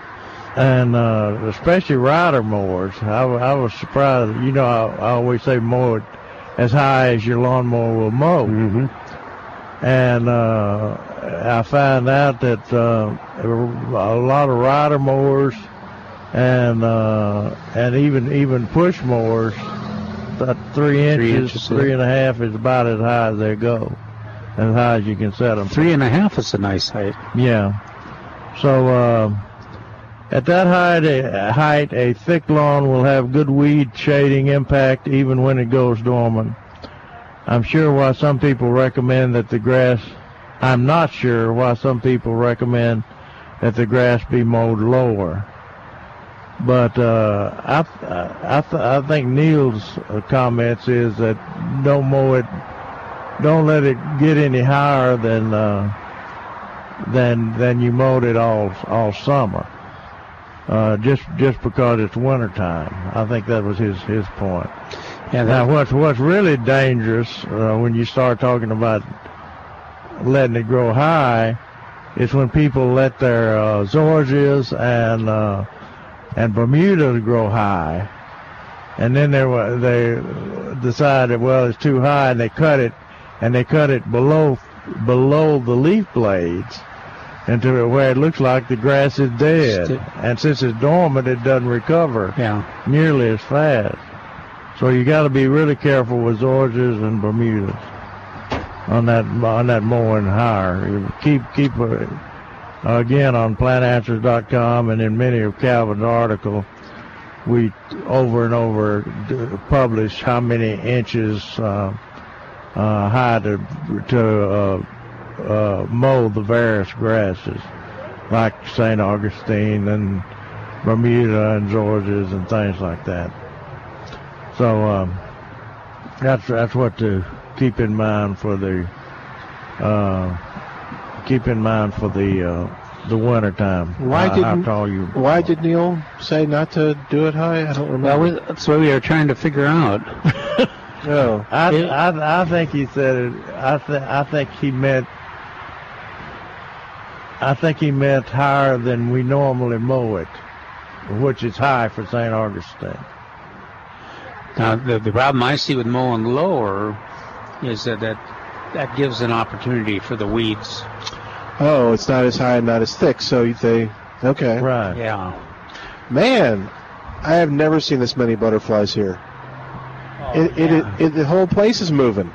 And uh, especially rider mowers. I, I was surprised. You know, I, I always say mow it as high as your lawnmower will mow. Mm-hmm. And uh, I find out that uh, a lot of rider mowers and uh, and even even push mowers, about three inches, inches, three and a half is about as high as they go, as high as you can set them. Three and a half is a nice height. Yeah. So uh, at that height, a, height, a thick lawn will have good weed shading impact even when it goes dormant. I'm sure why some people recommend that the grass. I'm not sure why some people recommend that the grass be mowed lower. But uh, I, I, th- I think Neil's uh, comments is that don't mow it, don't let it get any higher than uh, than than you mowed it all all summer. Uh, just just because it's wintertime. I think that was his his point. Yeah, now what's what's really dangerous uh, when you start talking about letting it grow high is when people let their uh, Zoysias and and Bermudas grow high, and then they wa- they decided well it's too high and they cut it and they cut it below below the leaf blades into where it looks like the grass is dead. And since it's dormant, it doesn't recover Yeah. nearly as fast. So you got to be really careful with Zoysias and Bermudas on that on that mowing higher. Keep keep uh, again on plantanswers.com and in many of Calvin's articles, we over and over publish how many inches uh, uh, high to to uh, uh, mow the various grasses, like St. Augustine and Bermuda and Zoysias and things like that. So um, that's that's what to keep in mind for the uh, keep in mind for the uh, the winter time. Why how, did how tall you? Why did Neil say not to do it high? I don't Well, remember. we, that's what we were trying to figure out. no. I, I I think he said it. I th- I think he meant. I think he meant higher than we normally mow it, which is high for St. Augustine. Now, the, the problem I see with mowing lower is that, that that gives an opportunity for the weeds. Oh, it's not as high and not as thick, so they okay. Right. Yeah. Man, I have never seen this many butterflies here. Oh, it, it, it, it the whole place is moving.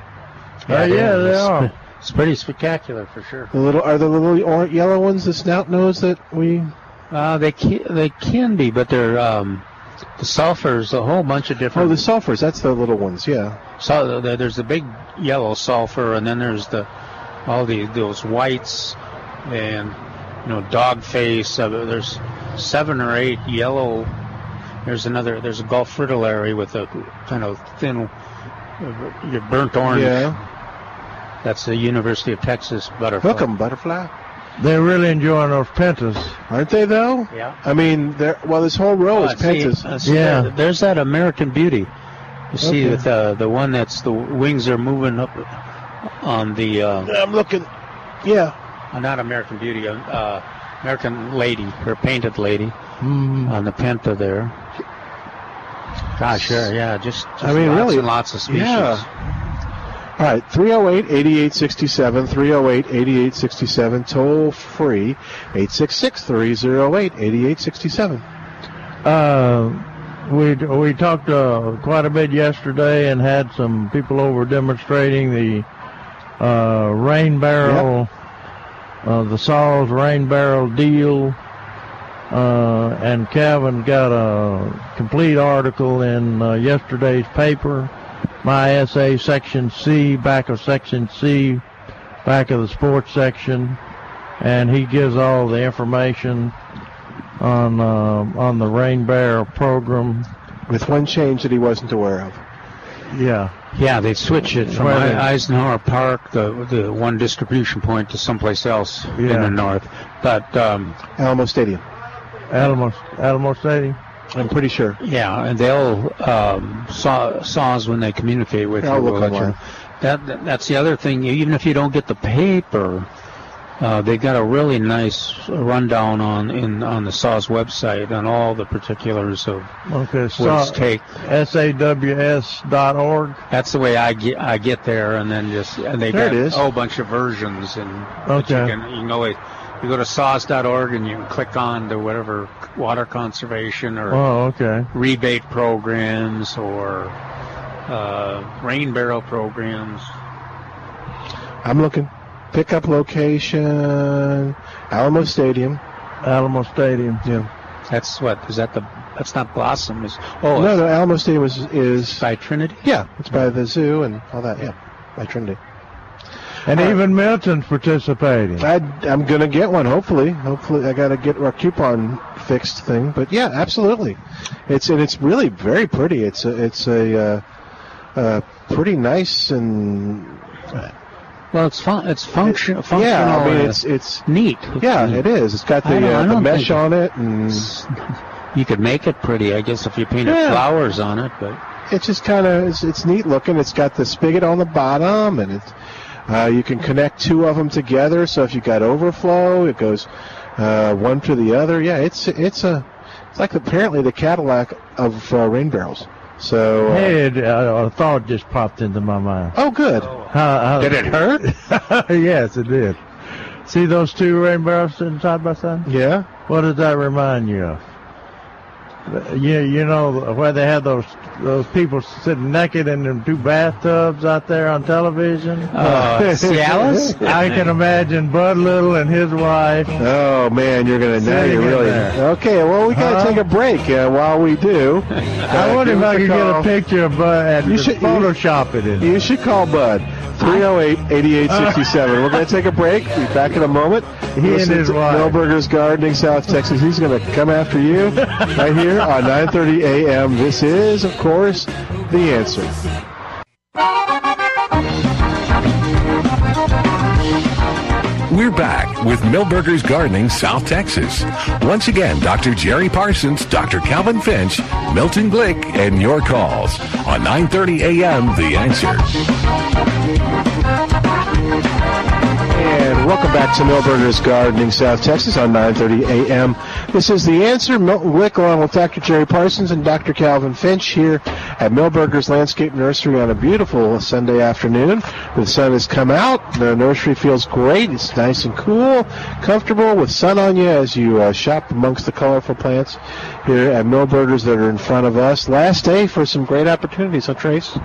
Uh, yeah, they sp- are. It's pretty spectacular for sure. The little are the little orange, yellow ones the snout nose that we? Uh, they can, they can be, but they're um, the sulfurs. A whole bunch of different. Oh, the sulfurs. That's the little ones. Yeah. So the- there's the big yellow sulfur, and then there's the all the those whites, and you know dog face. Uh, there's seven or eight yellow. There's another. There's a Gulf fritillary with a kind of thin, uh, your burnt orange. Yeah. That's the University of Texas butterfly. Hook 'em, butterfly. They're really enjoying those pentas, aren't they? Though. Yeah. I mean, there. Well, this whole row Uh, is see- pentas. uh, see, there- there's that American Beauty. You see Okay. that the the one that's the wings are moving up on the. Uh, I'm looking. Yeah. Uh, not American Beauty. Uh, uh, American Lady, her painted lady Mm. on the Penta there. Gosh, yeah, yeah, just, just I mean, lots really, and lots of species. Yeah. All right, 308 8867, 308 8867, toll free, 866 308 8867. Uh, we we talked uh, quite a bit yesterday and had some people over demonstrating the uh, rain barrel, uh, the SAWS rain barrel deal. Uh, and Calvin got a complete article in uh, yesterday's paper. MySA, section C, back of section C, back of the sports section, and he gives all the information on uh, on the rain barrel program. With one change that he wasn't aware of. Yeah. Yeah, they switch it from Where I- Eisenhower Park, the the one distribution point, to someplace else in the north. But um, Alamo Stadium. Alamo Alamo Stadium. I'm pretty sure. Yeah, and they'll um, saw SAWS when they communicate with I'll you. look will let you- online. That, that that's the other thing. Even if you don't get the paper, uh, they got a really nice rundown on in on the SAWS website on all the particulars of Okay, what so it's take. saws.org. That's the way I get I get there, and then just and they There got a whole bunch of versions, and Okay. you can you can always you go to saws.org and you can click on to whatever water conservation or Oh, okay. rebate programs or uh, rain barrel programs. I'm looking. Pickup location, Alamo Stadium. Alamo Stadium. Yeah. That's what is that the that's not Blossom is oh no, it's no, Alamo Stadium is, is by Trinity. Yeah, it's by the zoo and all that. Yeah, by Trinity. And even Milton's participating. I, I'm gonna get one. Hopefully, hopefully I gotta get our coupon fixed thing. But yeah, absolutely. It's and it's really very pretty. It's a it's a uh, uh, pretty nice and Well, it's fun. It's function. functional. yeah. I mean, it's it's neat. yeah, it is. It's got the uh, the mesh on it and You could make it pretty, I guess, if you painted Yeah. flowers on it. But it's just kind of it's, it's neat looking. It's got the spigot on the bottom, and it's uh, you can connect two of them together. So if you got overflow, it goes uh, one to the other. Yeah, it's it's a it's like apparently the Cadillac of uh, rain barrels. So uh, Hey, uh, a thought just popped into my mind. oh, good. How, how, Did it hurt? yes, it did. See those two rain barrels sitting side by side? Yeah. What does that remind you of? You, you know where they have those those people sitting naked in them two bathtubs out there on television? Uh, Cialis? I can imagine Bud Little and his wife. Oh man, you're gonna now Sitting you're really there. okay. Well, we gotta Huh? take a break. Uh, while we do, I wonder if I could get a picture of Bud and You should- Photoshop it in. You should call Bud. 308-8867. We're going to take a break. Be back in a moment. He and Listen his to wife. Milberger's Gardening, South Texas. He's going to come after you right here on 9:30 a.m. This is, of course, the answer. We're back with Milberger's Gardening, South Texas. Once again, Dr. Jerry Parsons, Dr. Calvin Finch, Milton Glick, and your calls on 9:30 a.m. The Answer. And welcome back to Milberger's Gardening, South Texas on 9:30 a.m. This is the answer. Milton Glick, along with Dr. Jerry Parsons and Dr. Calvin Finch, here at Milberger's Landscape Nursery on a beautiful Sunday afternoon. The sun has come out. The nursery feels great. It's nice and cool, comfortable with sun on you as you uh, shop amongst the colorful plants here at Milberger's that are in front of us. Last day for some great opportunities, huh, Trace?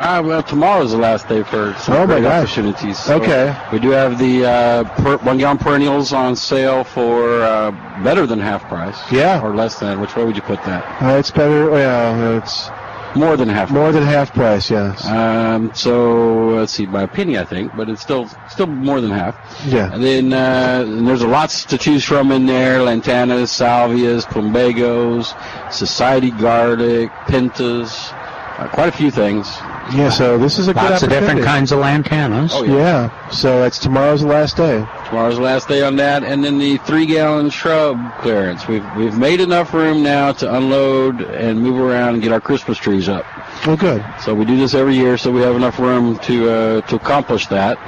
Uh, well, tomorrow's the last day for some Oh, my great gosh. opportunities. So Okay. We do have the uh, per, one gallon perennials on sale for uh, better than half price. Yeah. Or less than. Which way would you put that? Uh, it's better. Well, it's more than half. More than half price. Yes. Um, so let's see, by a penny, I think, but it's still still more than half. Yeah. And then uh, and there's lots to choose from in there: lantanas, salvias, plumbagos, society garlic, pentas, uh, quite a few things. Yeah. So this is a good Lots of different kinds of lantanas. Oh, yeah. yeah. So it's tomorrow's the last day. Tomorrow's the last day on that, and then the three-gallon shrub clearance. We've we've made enough room now to unload and move around and get our Christmas trees up. Well, good. So we do this every year, so we have enough room to uh, to accomplish that.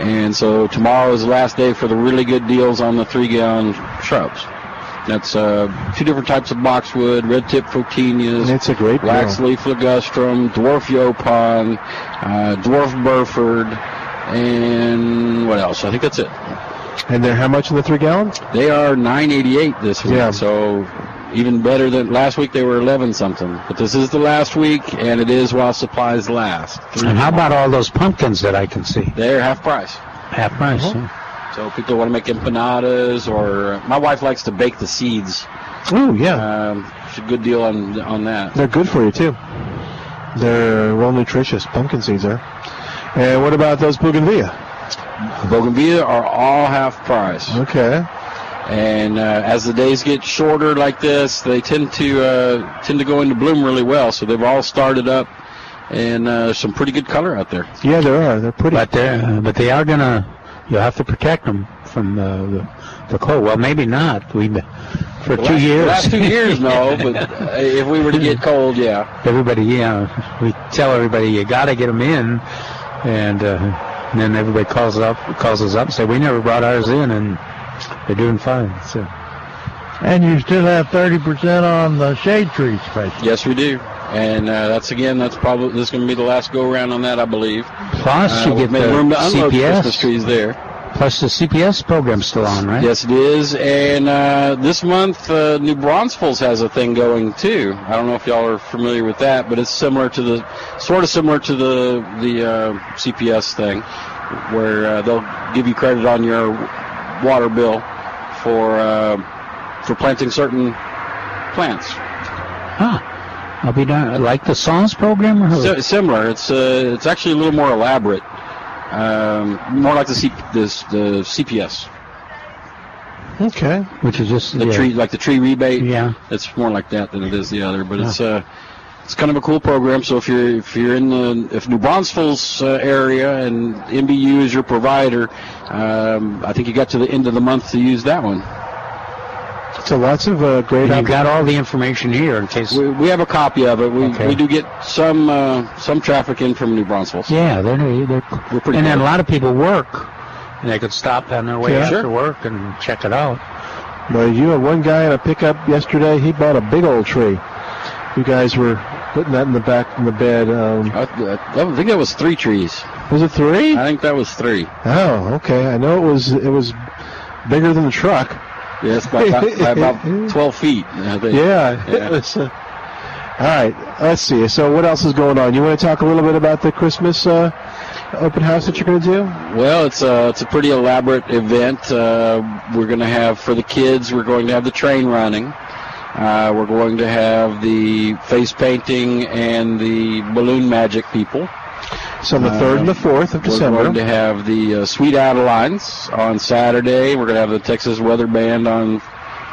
And so tomorrow is the last day for the really good deals on the three-gallon shrubs. That's uh, two different types of boxwood, red tip photinias. It's a great Wax leaf ligustrum, dwarf yaupon, uh, dwarf Burford, and what else? I think that's it. And they're how much in the three gallon? They are 988 this week. Yeah. So even better than last week. They were 11 something. But this is the last week, and it is while supplies last. And how about all those pumpkins that I can see? They're half price. Half price. Uh-huh. So people want to make empanadas, or my wife likes to bake the seeds. Oh yeah, um, it's a good deal on on that. They're good for you too. They're well nutritious. Pumpkin seeds are. And what about those bougainvillea? Bougainvillea are all half price. Okay. And uh, as the days get shorter like this, they tend to uh, tend to go into bloom really well. So they've all started up, and uh, some pretty good color out there. Yeah, there are. They're pretty. But they but they are gonna. You'll have to protect them from the the, the cold. Well, maybe not. We for The two last, years. The last two years, no. But uh, if we were to get cold, yeah. everybody, yeah, we tell everybody you got to get them in, and, uh, and then everybody calls up, calls us up and say we never brought ours in, and they're doing fine. So And you still have 30% on the shade tree special. Yes, we do. And uh, that's again, that's probably this is going to be the last go around on that, I believe. plus Uh, you get made the room to unload Christmas CPS. trees there. Plus the CPS program's still on, right? Yes, it is. And uh, this month, uh, New Braunfels has a thing going too. I don't know if y'all are familiar with that, but it's similar to the, sort of similar to the the uh, CPS thing, where uh, they'll give you credit on your water bill for uh, for planting certain plants. Huh. I'll be done. Like the SAWS program, or Si- similar. It's uh, it's actually a little more elaborate. Um, more like the, C- this, the CPS. Okay. which is just the yeah. tree like the tree rebate. Yeah. it's more like that than it is the other. But it's uh, it's kind of a cool program. So if you're if you're in the if New Braunfels uh, area and NBU is your provider, um, I think you got to the end of the month to use that one. So lots of uh, great. And you've got all the information here in case. We, we have a copy of it. We Okay. we do get some uh, some traffic in from New Braunfels. Yeah, they're they're. We're pretty and then a lot of people work, and they could stop on their way Yeah. after Sure. work and check it out. Well, you had one guy in a pickup yesterday. He bought a big old tree. You guys were putting that in the back in the bed. Um, I, I think that was three trees. Was it three? I think that was three. Oh, okay. I know it was. It was bigger than the truck. Yes, by about, by about twelve feet. Yeah. Yeah. Was, uh, all right. Let's see. So, what else is going on? You want to talk a little bit about the Christmas uh, open house that you're going to do? Well, it's a it's a pretty elaborate event. Uh, we're going to have for the kids. We're going to have the train running. Uh, we're going to have the face painting and the balloon magic people. So, on the third and the fourth of December. We're going to have the uh, Sweet Adelines on Saturday. We're going to have the Texas Weather Band on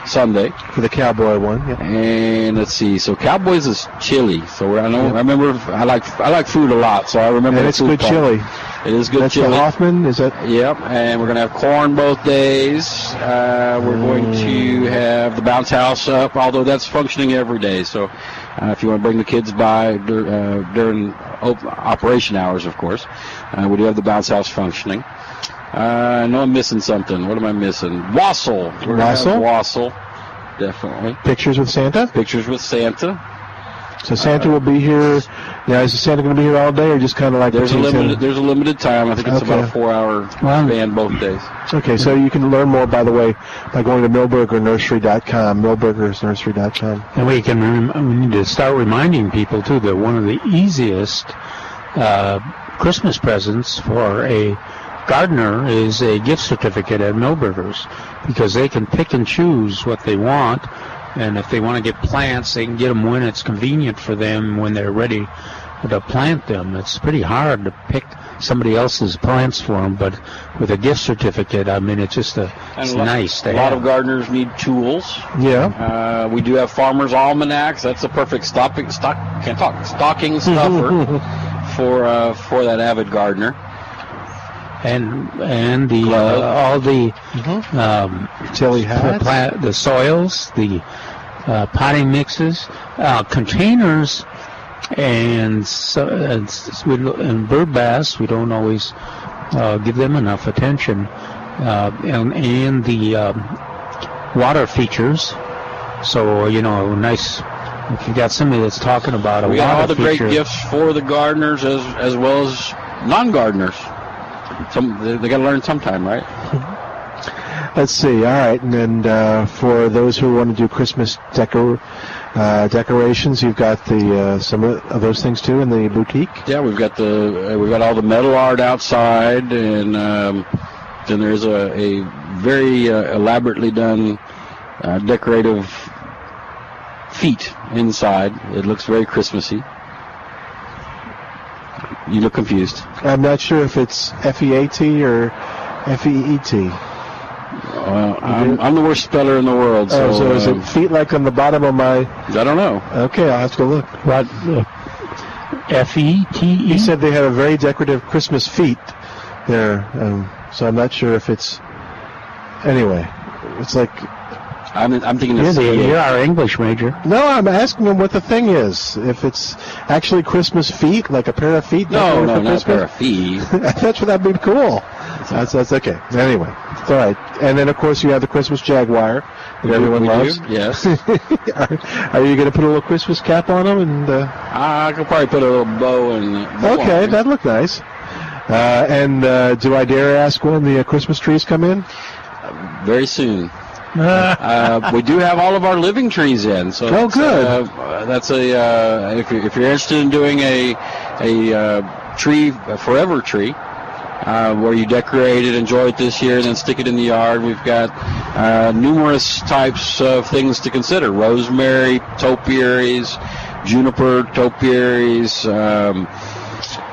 Sunday for the cowboy one. Yeah. And let's see. So Cowboys is chili. So I know. I remember. I like. I like food a lot. So I remember. And it's good part. chili. It is good That's chili. Hoffman. Is that? Yep, and we're going to have corn both days. Uh, we're going to have the bounce house up, although that's functioning every day. So uh, if you want to bring the kids by dur- uh, during op- operation hours, of course, uh, we do have the bounce house functioning. Uh, I know I'm missing something. What am I missing? Wassail. We're Wassail? Wassail. Definitely. Pictures with Santa. Pictures with Santa. So Santa will be here. Now, is Santa going to be here all day, or just kind of like There's a limited. Santa- There's a limited time. I think it's about a four-hour band both days. Okay, so you can learn more, by the way, by going to milbergernursery.com, milbergersnursery.com. And we can rem- we need to start reminding people too that one of the easiest uh, Christmas presents for a gardener is a gift certificate at Milberger's because they can pick and choose what they want. And if they want to get plants, they can get them when it's convenient for them when they're ready to plant them. It's pretty hard to pick somebody else's plants for them, but with a gift certificate, I mean, it's just a, it's a lot, nice to a lot have. of gardeners need tools. Yeah. Uh, we do have farmers' almanacs. That's the perfect stopping, stock, can't talk, stocking stuffer for uh, for that avid gardener. and and the uh, all the um, Tilly the hats. pla- the soils, the uh, potting mixes, uh, containers, and so, and, we, and bird baths. We don't always uh, give them enough attention, uh, and and the um, water features. So you know, nice. If you got somebody that's talking about a We got all the great gifts for the gardeners as as well as non-gardeners. Some they, they got to learn sometime, right? Let's see. All right, and then uh, for those who want to do Christmas decor uh, decorations, you've got the uh, some of those things too in the boutique. Yeah, we've got the uh, we've got all the metal art outside, and um, then there's a, a very uh, elaborately done uh, decorative feet inside. It looks very Christmassy. You look confused. I'm not sure if it's F E A T or F E E T. Well, I'm, I'm the worst speller in the world. So, oh, so is um, it feet like on the bottom of my? I don't know. Okay, I'll have to go look. What? F E T E. He said they had a very decorative Christmas feet there, um, so I'm not sure if it's. Anyway, it's like. I'm, I'm thinking You're, the, you're our English major. No, I'm asking him what the thing is. If it's actually Christmas feet, like a pair of feet. No, no, for not a pair of feet. that's what that'd be cool. That's that's okay. Anyway, it's all right. And then of course you have the Christmas Jaguar that We everyone do, loves. yes. are, are you going to put a little Christmas cap on them? And uh, I could probably put a little bow in. bow okay, that'd look nice. Uh, and uh, do I dare ask when the uh, Christmas trees come in? very soon. uh, we do have all of our living trees in, so Oh, that's, good. Uh, that's a uh, if you're, if you're interested in doing a a uh, tree a forever tree. Uh, where you decorate it, enjoy it this year, and then stick it in the yard. We've got uh, numerous types of things to consider: rosemary, topiaries, juniper topiaries. Um,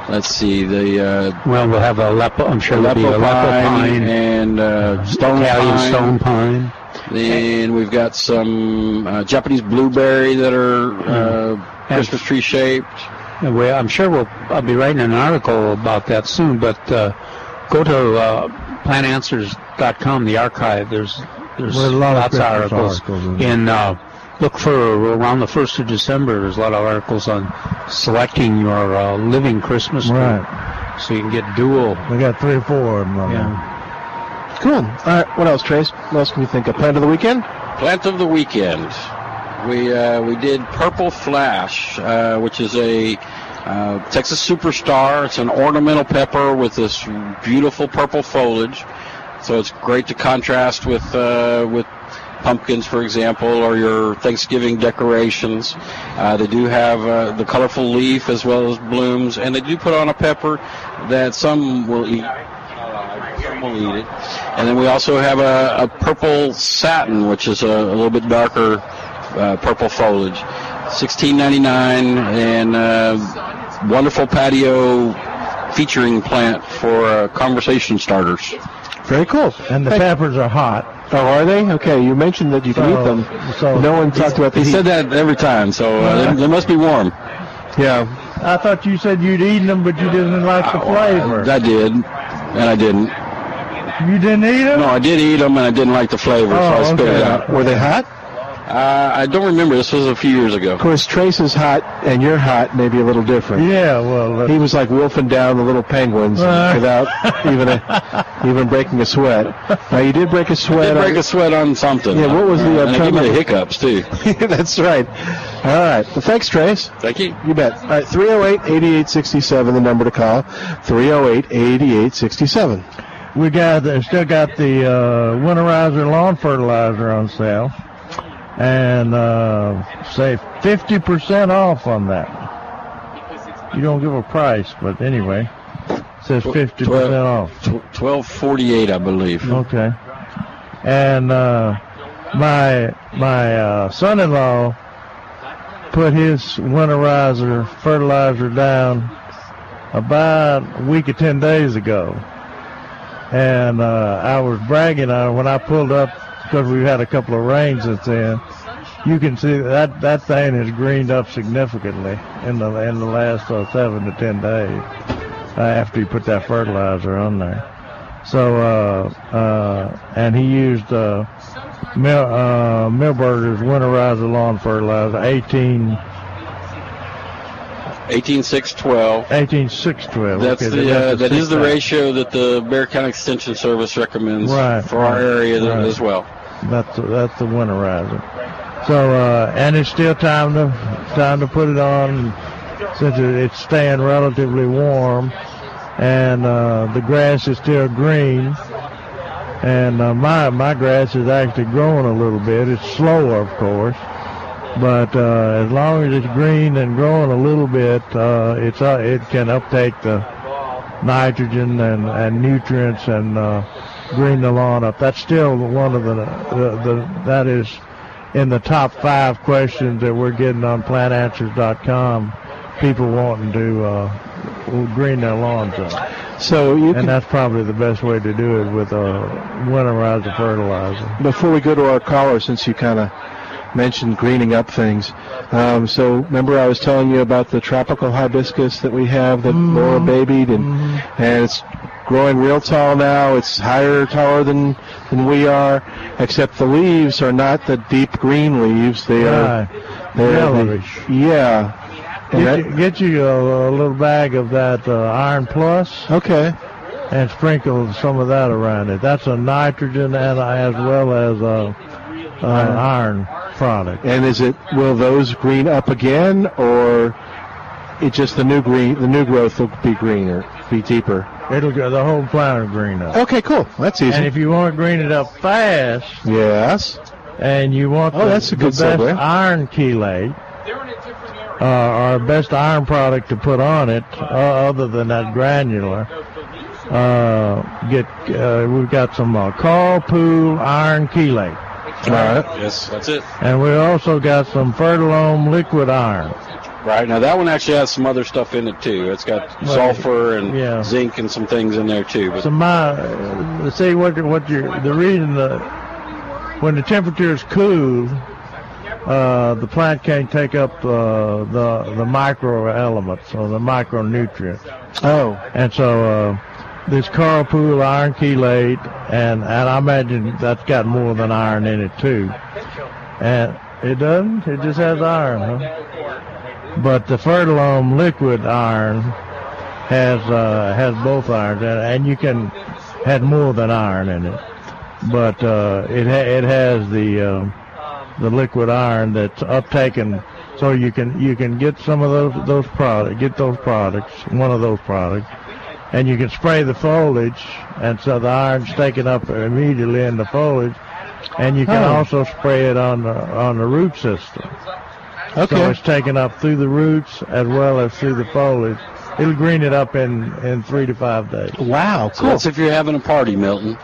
let's see, the uh, Well, we'll have Aleppo. I'm sure there'll be Aleppo pine pine, and uh, stone Italian pine. stone pine. Then we've got some uh, Japanese blueberry that are uh, Christmas tree shaped. And I'm sure we'll. I'll be writing an article about that soon. But uh, go to uh, plantanswers.com, the archive. There's there's There's a lot of lots of Christmas articles. articles in and uh, look for around the first of December. There's a lot of articles on selecting your uh, living Christmas tree, Right. so you can get dual. We got three or four of them. on Yeah. Cool. All right. What else, Trace? What else can you think of? Plant of the weekend? Plant of the weekend. We uh, we did Purple Flash, uh, which is a uh, Texas superstar. It's an ornamental pepper with this beautiful purple foliage. So it's great to contrast with uh, with pumpkins, for example, or your Thanksgiving decorations. Uh, they do have uh, the colorful leaf as well as blooms, and they do put on a pepper that some will eat. Will eat it. And then we also have a, a purple satin, which is a, a little bit darker uh, purple foliage. Sixteen ninety nine, and uh, wonderful patio featuring plant for uh, conversation starters. Very cool. And the Hey. peppers are hot. Oh, are they? Okay. You mentioned that you can eat them. so- no one talked about the He heat. said that every time, so uh, they, they must be warm. Yeah. I thought you said you'd eaten them, but you didn't like the flavor. I did, and I didn't. You didn't eat them? No, I did eat them, and I didn't like the flavor, so I Oh, spit okay. it out. Were they hot? Uh, I don't remember. This was a few years ago. Of course, Trace is hot, and you're hot, maybe a little different. Yeah, well, uh, He was like wolfing down the little pequins Uh. without even a, even breaking a sweat. Now you did break a sweat. did break on- a sweat on something. Yeah, what was the, uh, and it try gave me the hiccups too. That's right. All right. Well, thanks, Trace. Thank you. You bet. All right, 308-8867, the number to call. 308-8867. we got uh, still got the uh, winterizer lawn fertilizer on sale, and uh, say 50% off on that. you don't give a price, but anyway, it says fifty percent off. Twelve forty-eight, I believe. Okay. And uh, my my uh, son-in-law put his winterizer fertilizer down about a week or ten days ago, and uh, I was bragging on it when I pulled up because we've had a couple of rains since then. You can see that that thing has greened up significantly in the in the last uh, seven to ten days uh, after you put that fertilizer on there. So uh, uh, and he used uh, Mil, uh, Milberger's winterizer lawn fertilizer, 18 18612. 18612. That's okay, the that's uh, that is the ratio that the Bexar County Extension Service recommends Right, for our area right. as well. That's that's the winterizer. So uh, and it's still time to time to put it on since it's staying relatively warm, and uh, the grass is still green. And uh, my my grass is actually growing a little bit. It's slower, of course, but uh, as long as it's green and growing a little bit, uh, it's uh, it can uptake the nitrogen and, and nutrients and uh, green the lawn up. That's still one of the, the, the that is in the top five questions that we're getting on plantanswers.com. People wanting to uh, green their lawns up. So you and that's probably the best way to do it with a winterizer fertilizer. Before we go to our caller, since you kind of mentioned greening up things, um, so remember I was telling you about the tropical hibiscus that we have that Laura babied, and and it's growing real tall now. It's higher, taller than than we are, except the leaves are not the deep green leaves. They are they're the- Yellowish. yeah. Get that- you, get you a, a little bag of that uh, Iron Plus. Okay. And sprinkle some of that around it. That's a nitrogen and as well as a, a iron product. And is it will those green up again, or it just the new green the new growth will be greener, be deeper? It'll go the whole plant will green up. Okay, cool. That's easy. And if you want to green it up fast, yes, and you want Oh, the, that's a the good best segue. iron chelate, uh, our best iron product to put on it, uh, other than that granular, uh, get uh, we've got some uh, Carl Pool iron chelate. All right. Yes, that's it. And we also got some Fertilome liquid iron. Right now, that one actually has some other stuff in it too. It's got Right. sulfur and Yeah. zinc and some things in there too. But So my, uh, see what what you the reason the when the temperature is cool, uh, the plant can't take up uh, the the micro elements or the micronutrients. Oh, and so uh, this Carl Pool iron chelate, and and I imagine that's got more than iron in it too. And it doesn't. It just has iron, huh? But the Fertilome liquid iron has uh, has both irons, and, and you can had more than iron in it. But uh, it ha- it has the uh, the liquid iron that's uptaken, so you can you can get some of those those products, get those products, one of those products, and you can spray the foliage, and so the iron's taken up immediately in the foliage, and you can Oh. also spray it on the on the root system. Okay. So it's taken up through the roots as well as through the foliage. It'll green it up in, in three to five days. Wow, So that's if you're having a party, Milton,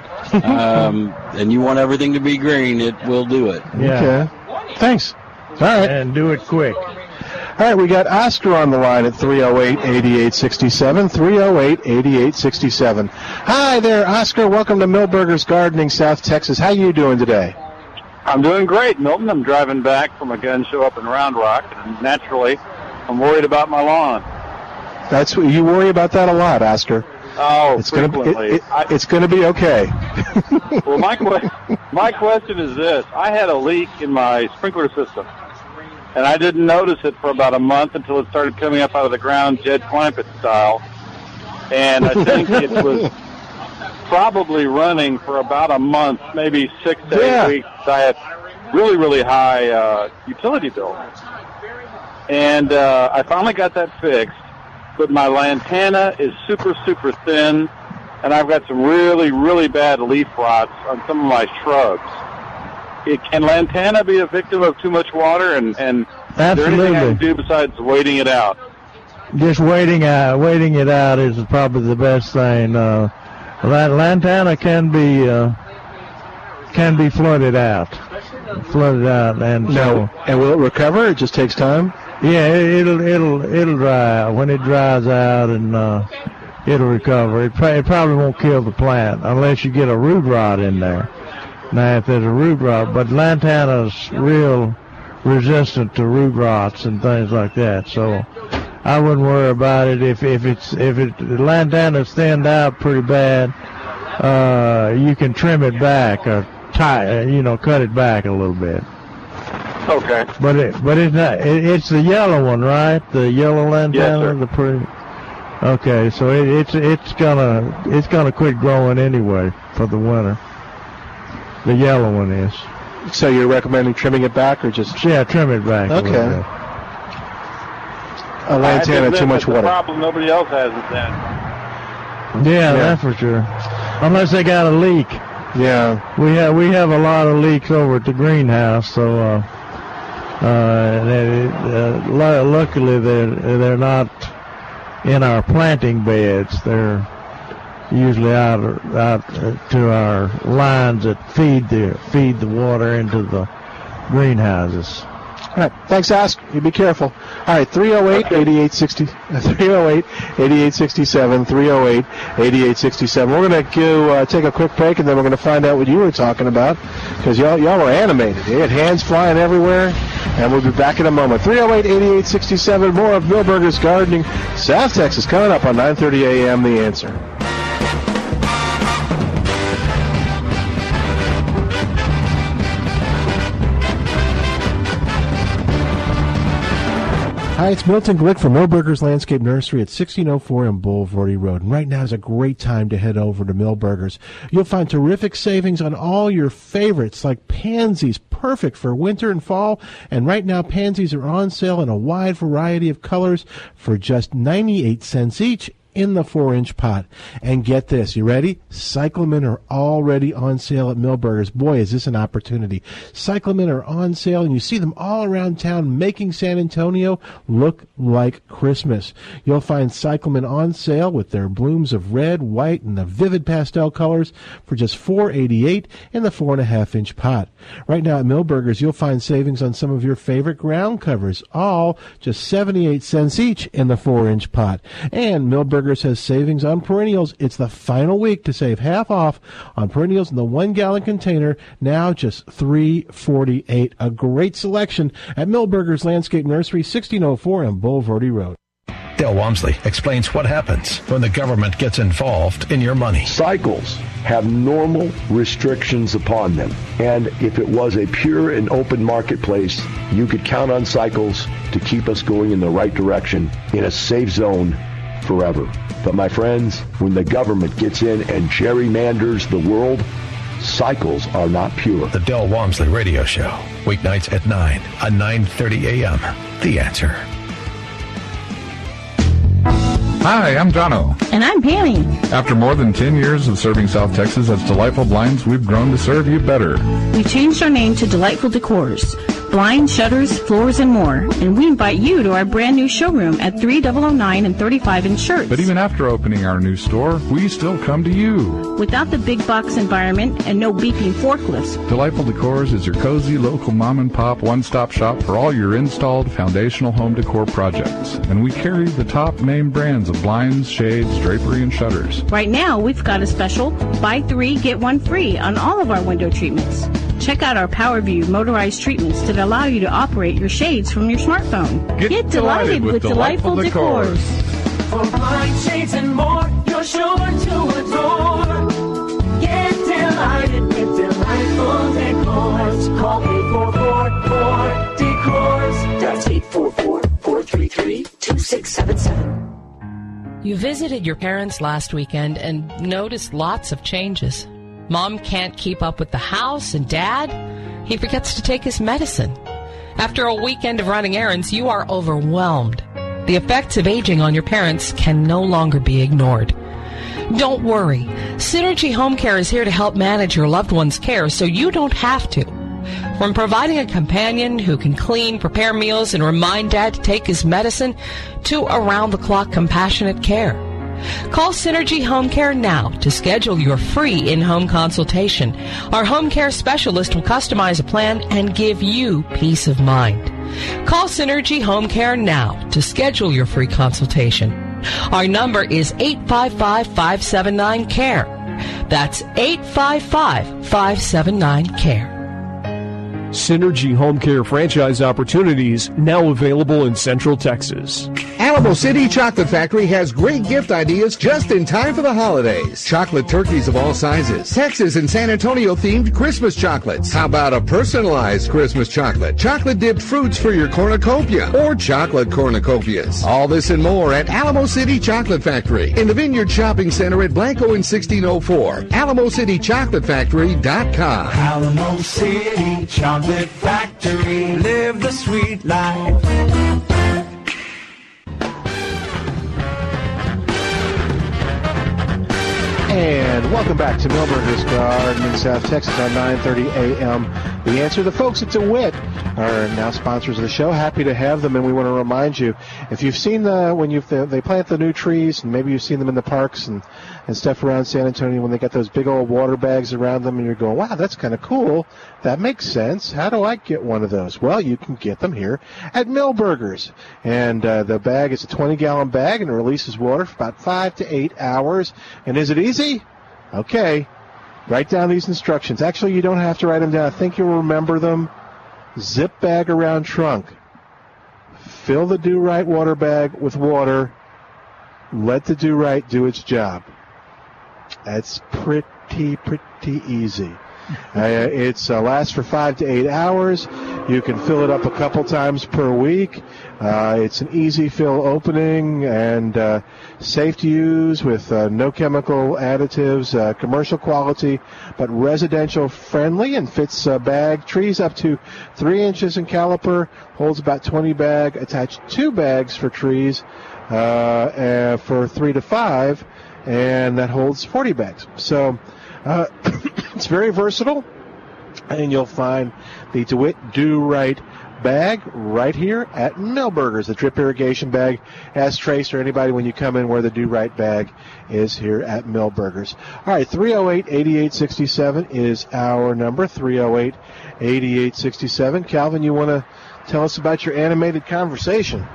um, and you want everything to be green, it will do it. Yeah. Okay. Thanks. All right. And do it quick. All right, we got Oscar on the line at 308-8867, 308-8867. Hi there, Oscar. Welcome to Milberger's Gardening, South Texas. How are you doing today? I'm doing great, Milton. I'm driving back from a gun show up in Round Rock, and naturally, I'm worried about my lawn. That's what you worry about that a lot, Oscar. Oh, It's gonna be it, it, it's gonna be okay. well, my que- my question is this: I had a leak in my sprinkler system, and I didn't notice it for about a month until it started coming up out of the ground, Jed Clampett style. And I think it was probably running for about a month, maybe six to Yeah. eight weeks. I had really, really high uh, utility bill, and uh, I finally got that fixed. But my lantana is super, super thin, and I've got some really, really bad leaf rots on some of my shrubs. It, can lantana be a victim of too much water? And, and is there anything I can do besides waiting it out? just waiting out, waiting it out is probably the best thing. Uh, Lantana can be uh, can be flooded out, flooded out, and no. so and will it recover? It just takes time. Yeah, it, will it'll it'll dry out. When it dries out, and uh, it'll recover. It, it probably won't kill the plant unless you get a root rot in there. Now, if there's a root rot, but lantana's real resistant to root rots and things like that, so I wouldn't worry about it. If if it's if it lantana's thinned out pretty bad, uh, you can trim it back or tie, you know, cut it back a little bit. Okay. But it, but it's not. It, it's the yellow one, right? The yellow lantana, Yes, the pretty. Okay, so it, it's it's gonna it's gonna quit growing anyway for the winter. The yellow one is. So you're recommending trimming it back or just? Yeah, trim it back. a little Okay. Bit. A lantana, too much The water. problem nobody else has it then. Yeah, that's for sure. Unless they got a leak. Yeah. We have we have a lot of leaks over at the greenhouse, so uh, uh, they, uh, luckily they're they're not in our planting beds. They're usually out out uh, to our lines that feed the feed the water into the greenhouses. All right. Thanks, Ask. You be careful. All right. 308 8860. 308 8867. 308 8867. We're going to go uh, take a quick break and then we're going to find out what you were talking about because y'all, y'all were animated. You had hands flying everywhere. And we'll be back in a moment. 308 8867. More of Milberger's Gardening, South Texas, coming up on 930 a.m. The answer. Hi, it's Milton Glick from Milberger's Landscape Nursery at 1604 on Bulverde Road. And right now is a great time to head over to Milberger's. You'll find terrific savings on all your favorites like pansies, perfect for winter and fall. And right now, pansies are on sale in a wide variety of colors for just 98 cents each in the four inch pot. And get this, you ready? Cyclamen are already on sale at Milberger's. Boy, is this an opportunity. Cyclamen are on sale and you see them all around town making San Antonio look like Christmas. You'll find cyclamen on sale with their blooms of red, white, and the vivid pastel colors for just $4.88 in the four and a half inch pot. Right now at Milberger's, you'll find savings on some of your favorite ground covers, all just 78 cents each in the four inch pot. And Milberger's has savings on perennials. It's the final week to save half off on perennials in the one gallon container, now just $3.48. A great selection at Milberger's Landscape Nursery, 1604 on Bulverde Road. Dale Walmsley explains what happens when the government gets involved in your money. Cycles have normal restrictions upon them. And if it was a pure and open marketplace, you could count on cycles to keep us going in the right direction in a safe zone forever. But my friends, when the government gets in and gerrymanders the world, cycles are not pure. The Del Walmsley Radio Show, weeknights at 9 on 9:30 a.m. The Answer. Hi, I'm Jono. And I'm Pammy. After more than 10 years of serving South Texas as Delightful Blinds, we've grown to serve you better. We changed our name to Delightful Decors. Blinds, shutters, floors, and more. And we invite you to our brand new showroom at 3009 and 35 in Schertz. But even after opening our new store, we still come to you. Without the big box environment and no beeping forklifts, Delightful Decors is your cozy local mom and pop one-stop shop for all your installed foundational home decor projects. And we carry the top name brands of blinds, shades, drapery, and shutters. right now we've got a special buy three, get one free on all of our window treatments. Check out our PowerView motorized treatments that allow you to operate your shades from your smartphone. Get delighted with Delightful Decors. For blind shades and more, you're sure to adore. Get delighted with delightful decors. Call 8444 decors. That's 844-433-2677. You visited your parents last weekend and noticed lots of changes. Mom can't keep up with the house, and Dad, he forgets to take his medicine. After a weekend of running errands, you are overwhelmed. The effects of aging on your parents can no longer be ignored. Don't worry. Synergy Home Care is here to help manage your loved one's care so you don't have to. From providing a companion who can clean, prepare meals, and remind Dad to take his medicine to around the clock compassionate care. Call Synergy Home Care now to schedule your free in-home consultation. Our home care specialist will customize a plan and give you peace of mind. Call Synergy Home Care now to schedule your free consultation. Our number is 855-579-CARE. That's 855-579-CARE. Synergy Home Care franchise opportunities now available in Central Texas. Alamo City Chocolate Factory has great gift ideas just in time for the holidays. Chocolate turkeys of all sizes. Texas and San Antonio themed Christmas chocolates. How about a personalized Christmas chocolate? Chocolate dipped fruits for your cornucopia or chocolate cornucopias. All this and more at Alamo City Chocolate Factory in the Vineyard Shopping Center at Blanco in 1604. AlamoCityChocolateFactory.com. Alamo City Chocolate Factory. Live the sweet life. And welcome back to Milberger's Garden in South Texas on 9:30 a.m. The answer, the folks at DeWitt are now sponsors of the show. Happy to have them, and we want to remind you if you've seen the when you they plant the new trees, and maybe you've seen them in the parks and and stuff around San Antonio when they got those big old water bags around them, and you're going, wow, that's kind of cool. That makes sense. How do I get one of those? Well, you can get them here at Milberger's, and uh, the bag is a 20 gallon bag, and it releases water for about five to eight hours. And is it easy? Okay. Write down these instructions. Actually, you don't have to write them down. I think you'll remember them. Zip bag around trunk. Fill the Dew Right water bag with water. Let the Dew Right do its job. That's pretty, pretty easy. Uh, it's uh, lasts for five to eight hours. You can fill it up a couple times per week. Uh, it's an easy fill opening and uh, safe to use with uh, no chemical additives, uh, commercial quality, but residential friendly and fits bag. Trees up to three inches in caliper, holds about 20 bag. Attach two bags for trees uh, for three to five, and that holds 40 bags. So uh, it's very versatile, and you'll find the DeWitt Dew Right bag right here at Milberger's. The drip irrigation bag has Trace or anybody when you come in where the Dew Right bag is here at Milberger's. All right, 308 8867 is our number. 308 8867. Calvin, you want to tell us about your animated conversation?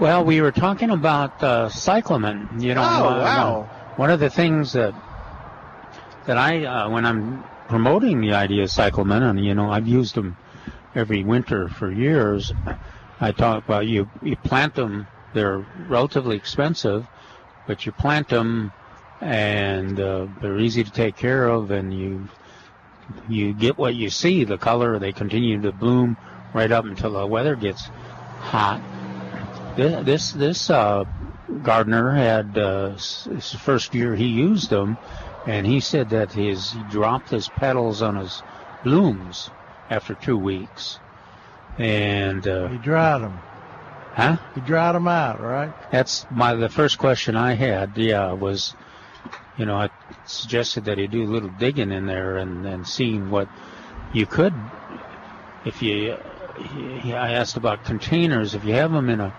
Well, we were talking about uh, cyclamen. You know, Oh, uh, wow. one of the things that that I, uh, when I'm promoting the idea of cyclamen, and you know, I've used them every winter for years. I talk about you you plant them. They're relatively expensive, but you plant them, and uh, they're easy to take care of, and you you get what you see. The color they continue to bloom right up until the weather gets hot. This this, this uh, gardener had uh, first year he used them, and he said that his he dropped his petals on his blooms after two weeks, and uh, He dried them. huh? He dried them out, right? That's my the first question I had. Yeah, was you know I suggested that he do a little digging in there and and seeing what you could if you. I asked about containers. If you have them in a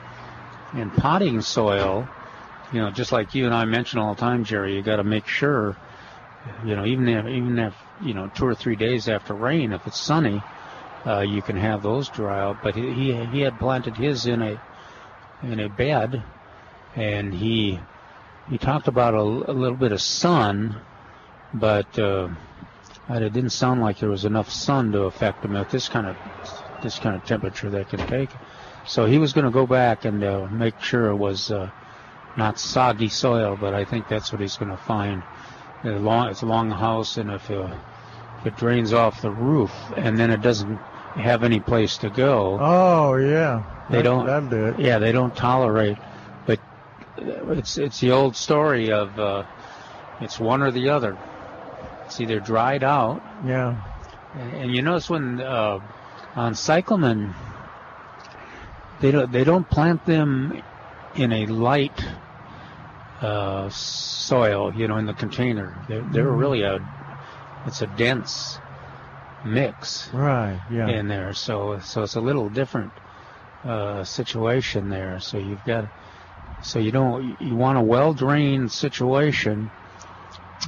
in potting soil, you know, just like you and I mention all the time, Jerry, you got to make sure, you know, even if even if you know two or three days after rain, if it's sunny, uh, you can have those dry out. But he he, he had planted his in a in a bed, and he he talked about a, a little bit of sun, but uh, it didn't sound like there was enough sun to affect them at this kind of this kind of temperature that can take. So he was going to go back and uh, make sure it was uh, not soggy soil, but I think that's what he's going to find. Uh, long, it's along the house, and if, uh, if it drains off the roof and then it doesn't have any place to go, Oh yeah. they That- don't. That'll do it. Yeah, they don't tolerate. But it's it's the old story of uh, it's one or the other. It's either dried out, Yeah. and, and you notice when uh, on cyclamen, they don't they don't plant them in a light uh, soil, you know, in the container. They're, they're Mhm. really a it's a dense mix Right. Yeah. in there. So so it's a little different uh, situation there. So you've got so you don't you want a well drained situation,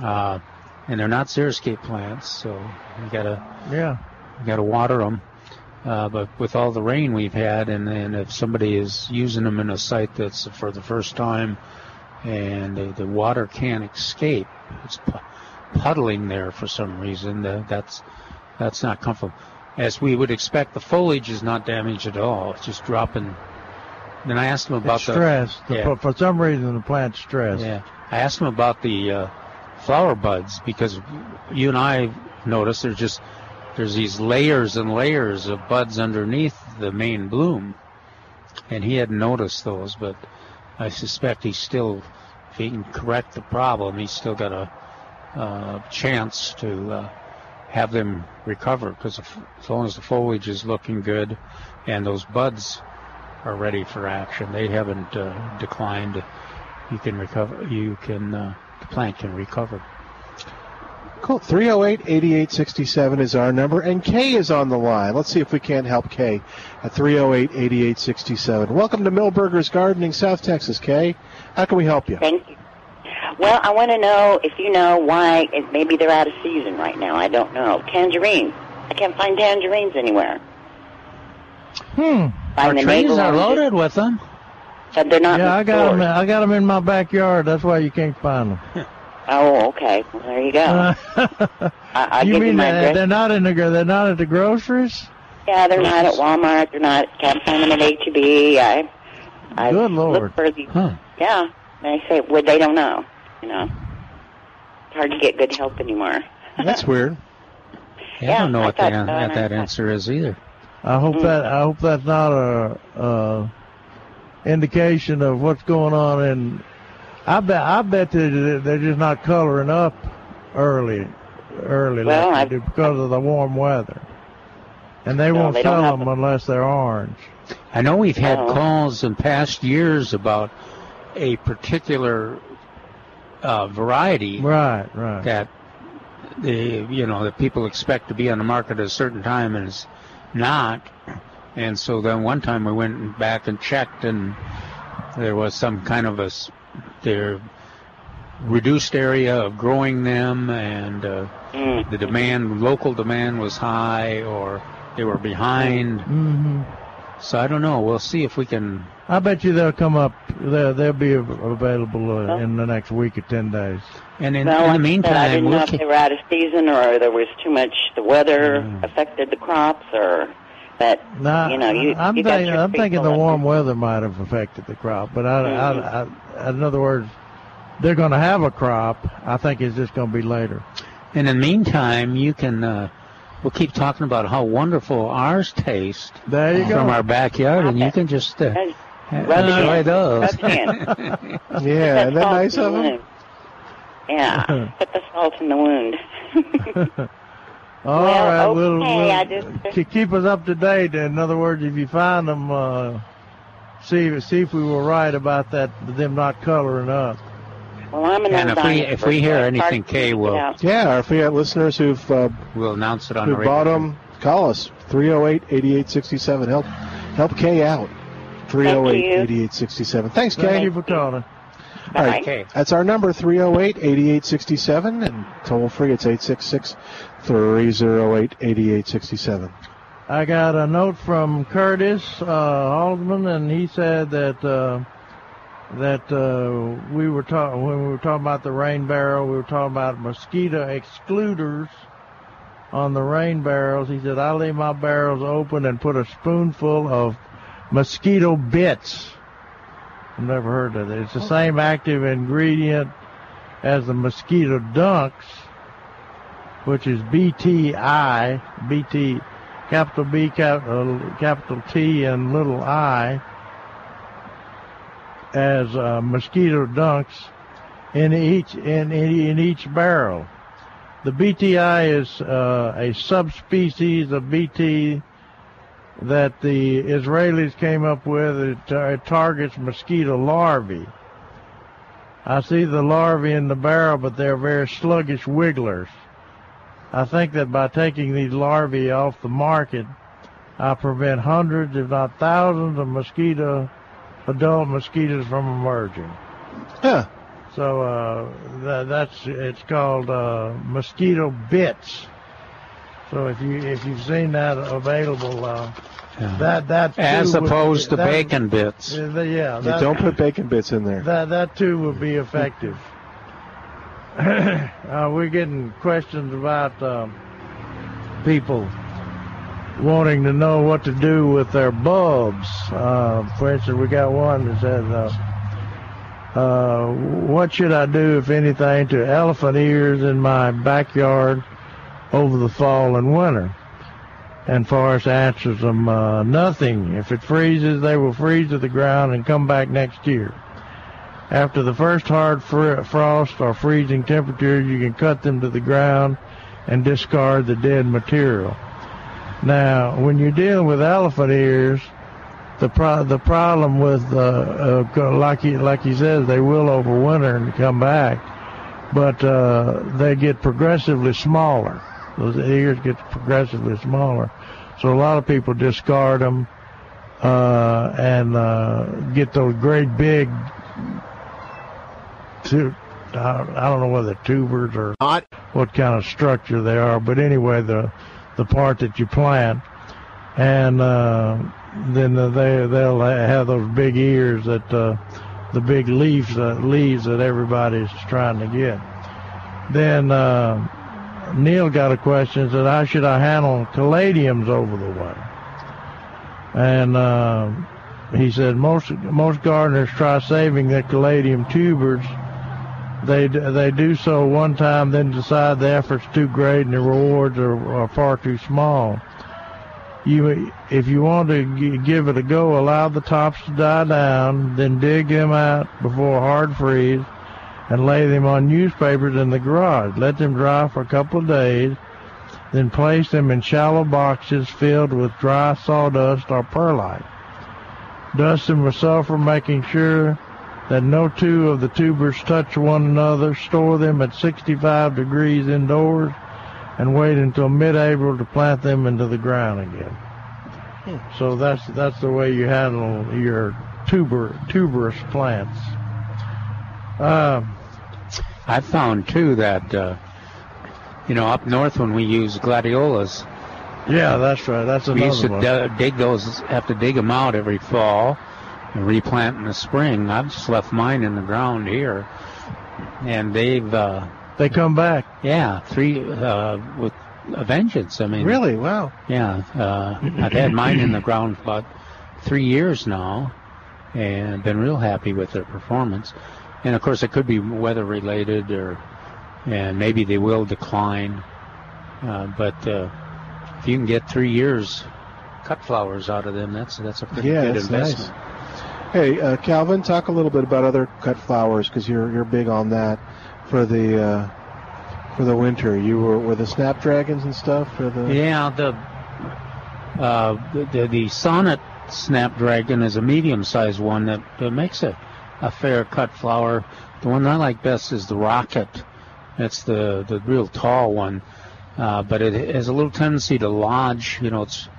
uh, and they're not xeriscape plants. So you gotta Yeah. you gotta water them. Uh, but with all the rain we've had, and, and if somebody is using them in a site that's for the first time, and the, the water can't escape, it's puddling there for some reason. The, that's that's not comfortable. As we would expect, the foliage is not damaged at all. It's just dropping. Then I asked him about It's the stress. The- Yeah. for, for some reason, the plant's stressed. yeah. I asked him about the uh, flower buds because you and I noticed they're just there's these layers and layers of buds underneath the main bloom, and he hadn't noticed those. But I suspect he's still, if he can correct the problem, he's still got a uh, chance to uh, have them recover because as long as the foliage is looking good and those buds are ready for action, they haven't uh, declined. You can recover. You can. Uh, the plant can recover. Cool. 308 8867 is our number, and Kay is on the line. Let's see if we can't help Kay at 308 8867. Welcome to Milberger's Gardening, South Texas, Kay. How can we help you? Thank you. Well, I want to know if you know why it, maybe they're out of season right now. I don't know. Tangerines. I can't find tangerines anywhere. Hmm. Our Find the trees are loaded with them. But they're not. yeah, I got them. I got them in my backyard. That's why you can't find them. Oh, okay. Well, there you go. I, I'll you give you mean my that address. they're not in the they're not at the groceries? Yeah, they're not at Walmart. They're not. Can't find them at HEB. I. I Good Lord. Look for the. Yeah. They say, well, they don't know. You know, it's hard to get good help anymore. That's weird. Yeah, I don't know I what thought the, so, what that answer is either. I hope Hmm. that I hope that's not a, uh indication of what's going on. And I bet I bet that they're just not coloring up early, early Well, like they do because of the warm weather. And they No, won't they sell them unless they're orange. I know we've had Oh. calls in past years about a particular uh, variety Right, right. that the you know that people expect to be on the market at a certain time and it's not. And so then one time we went back and checked and there was some kind of a s- their reduced area of growing them and uh, Mm. the demand local demand was high or they were behind. hmm So I don't know. We'll see if we can I bet you they'll come up. They'll, they'll be available uh, in the next week or ten days. And in, well, in the like I said, I meantime, didn't we'll know if keep, they were out of season or there was too much. The weather affected the crops, or but Nah, you know, you, I'm, you thinking, I'm thinking the full of warm weather might have affected the crop, but I, Mhm. I, I, in other words, they're going to have a crop. I think it's just going to be later. And in the meantime, you can. Uh, we'll keep talking about how wonderful ours taste There you from go. our backyard, and you can just uh, Rub it enjoy in. those. Rub it in. Yeah, isn't that nice of them? wound. Yeah, put the salt in the wound. All Well, right, we'll, we'll I just- keep us up to date. In other words, if you find them, uh, see see if we were right about that them not coloring up. Well, I'm an And if we if we hear anything, hard Kay will. Yeah, or if we got listeners who've uh, we'll announce it on who the radio. bought them, call us 308 8867. Help help Kay out. 308 8867. Thanks, Kay. Thank you for calling. All right. That's our number, 308 8867. And toll free, it's 866 308 8867. I got a note from Curtis uh, Haldeman, and he said that uh, that uh, we were talking when we were talking about the rain barrel, we were talking about mosquito excluders on the rain barrels. He said I leave my barrels open and put a spoonful of mosquito bits. I've never heard of it. It's the same active ingredient as the mosquito dunks, which is BTI, BT, capital B, capital, capital T, and little I, as uh, mosquito dunks in each in, in in each barrel. The BTI is uh, a subspecies of BT that the Israelis came up with. It, uh, it targets mosquito larvae. I see the larvae in the barrel, but they're very sluggish wigglers. I think that by taking these larvae off the market, I prevent hundreds, if not thousands, of mosquito, adult mosquitoes from emerging. Huh. So uh, that, that's it's called uh, mosquito bits. So if you if you've seen that available, uh, that that too As would- opposed to that- bacon bits. Yeah, the- yeah, that, don't put bacon bits in there. that that too would be effective. uh, we're getting questions about um, people wanting to know what to do with their bulbs. Uh, for instance, we got one that says, uh, uh, "What should I do, if anything, to elephant ears in my backyard over the fall and winter?" And Forrest answers them, uh, "Nothing. If it freezes, they will freeze to the ground and come back next year." After the first hard fr- frost or freezing temperatures, you can cut them to the ground and discard the dead material. Now, when you're dealing with elephant ears, the pro- the problem with uh, uh, like he like he says, they will overwinter and come back, but uh, they get progressively smaller. Those ears get progressively smaller, so a lot of people discard them uh, and uh, get those great big I don't know whether tubers or not what kind of structure they are, but anyway, the the part that you plant, and uh, then they they'll have those big ears that uh, the big leaves uh, leaves that everybody's trying to get. Then uh, Neil got a question said, "How should I handle caladiums over the winter?" And uh, he said most most gardeners try saving the caladium tubers they they do so one time, then decide the effort's too great and the rewards are, are far too small. You, if you want to give it a go, allow the tops to die down, then dig them out before hard freeze, and lay them on newspapers in the garage. Let them dry for a couple of days, then place them in shallow boxes filled with dry sawdust or perlite. Dust them with sulfur, making sure that no two of the tubers touch one another. Store them at 65 degrees indoors and wait until mid-April to plant them into the ground again. So that's that's the way you handle your tuber tuberous plants. Uh, I found too that uh, you know up north when we use gladiolas, yeah, that's right. That's another we used to one. dig those, have to dig them out every fall and replant in the spring. I've just left mine in the ground here, and they've uh, they come back. Yeah, three uh, with a vengeance. I mean, Really? Wow. Yeah, uh, I've had mine in the ground for about three years now, and been real happy with their performance. And of course, it could be weather related, or and maybe they will decline. Uh, but uh, if you can get three years cut flowers out of them, that's that's a pretty Yeah, good investment. nice. Hey, uh, Calvin, talk a little bit about other cut flowers because you're you're big on that for the uh, for the winter. You were were the snapdragons and stuff for the Yeah, the uh, the, the the sonnet snapdragon is a medium-sized one that, that makes a, a fair cut flower. The one I like best is the rocket. That's the the real tall one, uh, but it has a little tendency to lodge. You know, it's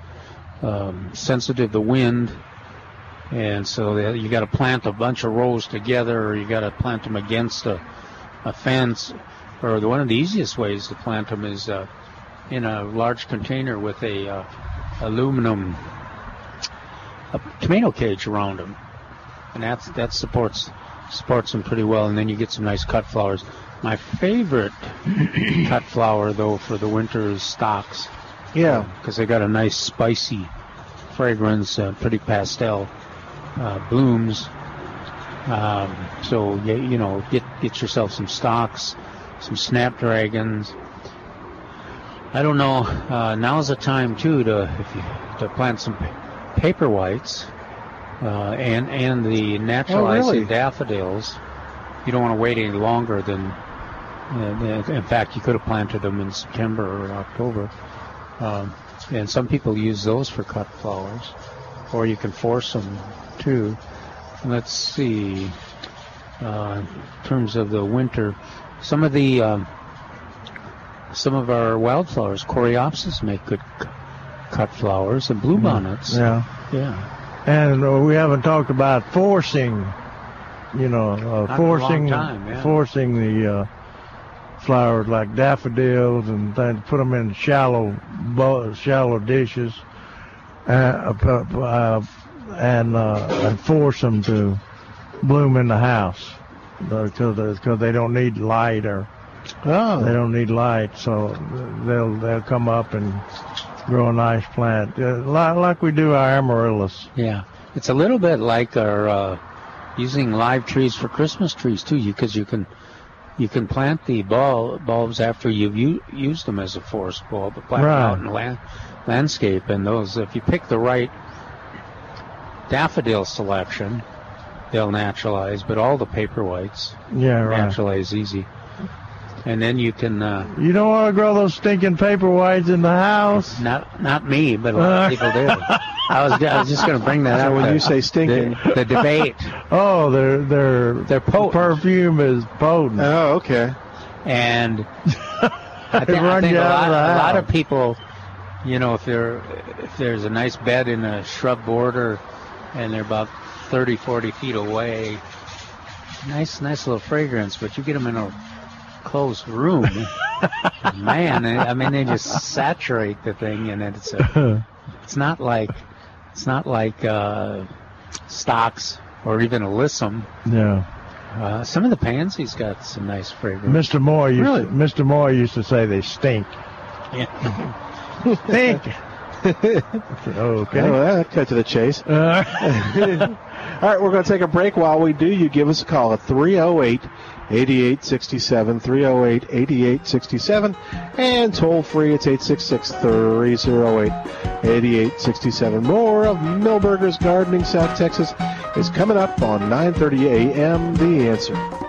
um, sensitive to wind, and so you got to plant a bunch of rows together, or you got to plant them against a, a fence. Or the one of the easiest ways to plant them is uh, in a large container with a uh, aluminum a tomato cage around them, and that's that supports supports them pretty well. And then you get some nice cut flowers. My favorite cut flower though for the winter is stocks. Yeah. because they got a nice spicy fragrance, uh, pretty pastel uh, blooms. Um, so you, you know, get get yourself some stocks, some snapdragons. I don't know. Uh, now's the time too to if you to plant some paper whites uh, and and the naturalized really? daffodils. You don't want to wait any longer than. Uh, in fact, you could have planted them in September or October. Um, and some people use those for cut flowers, or you can force them too. Let's see. Uh, in terms of the winter, some of the um, some of our wildflowers, coreopsis, make good c- cut flowers, and bluebonnets. Yeah. Yeah. And uh, we haven't talked about forcing, you know, uh, Not in a long forcing, time, yeah. forcing the uh, flowers like daffodils and things, put them in shallow, shallow dishes, uh, uh, and uh, and force them to bloom in the house because because they don't need light or Oh. they don't need light, so they'll they'll come up and grow a nice plant, uh, like, like we do our amaryllis. Yeah, it's a little bit like our uh, using live trees for Christmas trees too, because you can you can plant the bul- bulbs after you've u- used them as a forest bulb, plant them out in land- landscape, and those if you pick the right daffodil selection, they'll naturalize. But all the paper whites, Yeah, right. naturalize easy. And then you can uh, You don't want to grow those stinking paper whites in the house. Not not me, but a lot of people do. I was I was just going to bring that So up. when the- you say stinking- the, the debate. Oh, their their their perfume is potent. Oh, okay. And I think, I think you a, lot, of a lot of people, you know, if they're if there's a nice bed in a shrub border, and they're about 30, 40 feet away, nice nice little fragrance. But you get them in a closed room, man. I mean, they just saturate the thing, and it's a, it's not like it's not like uh, stocks or even alyssum. Yeah. Uh, some of the pansies got some nice fragrance. Mr. Moore used Really? to, Mr. Moore used to say they stink. Yeah. stink. okay. Oh, that cut to the chase. Uh, All right, we're going to take a break. While we do, you give us a call at 308 8867, 308 8867, and toll free, it's 866 308 8867. More of Milberger's Gardening South Texas is coming up on 9:30 a.m. The answer.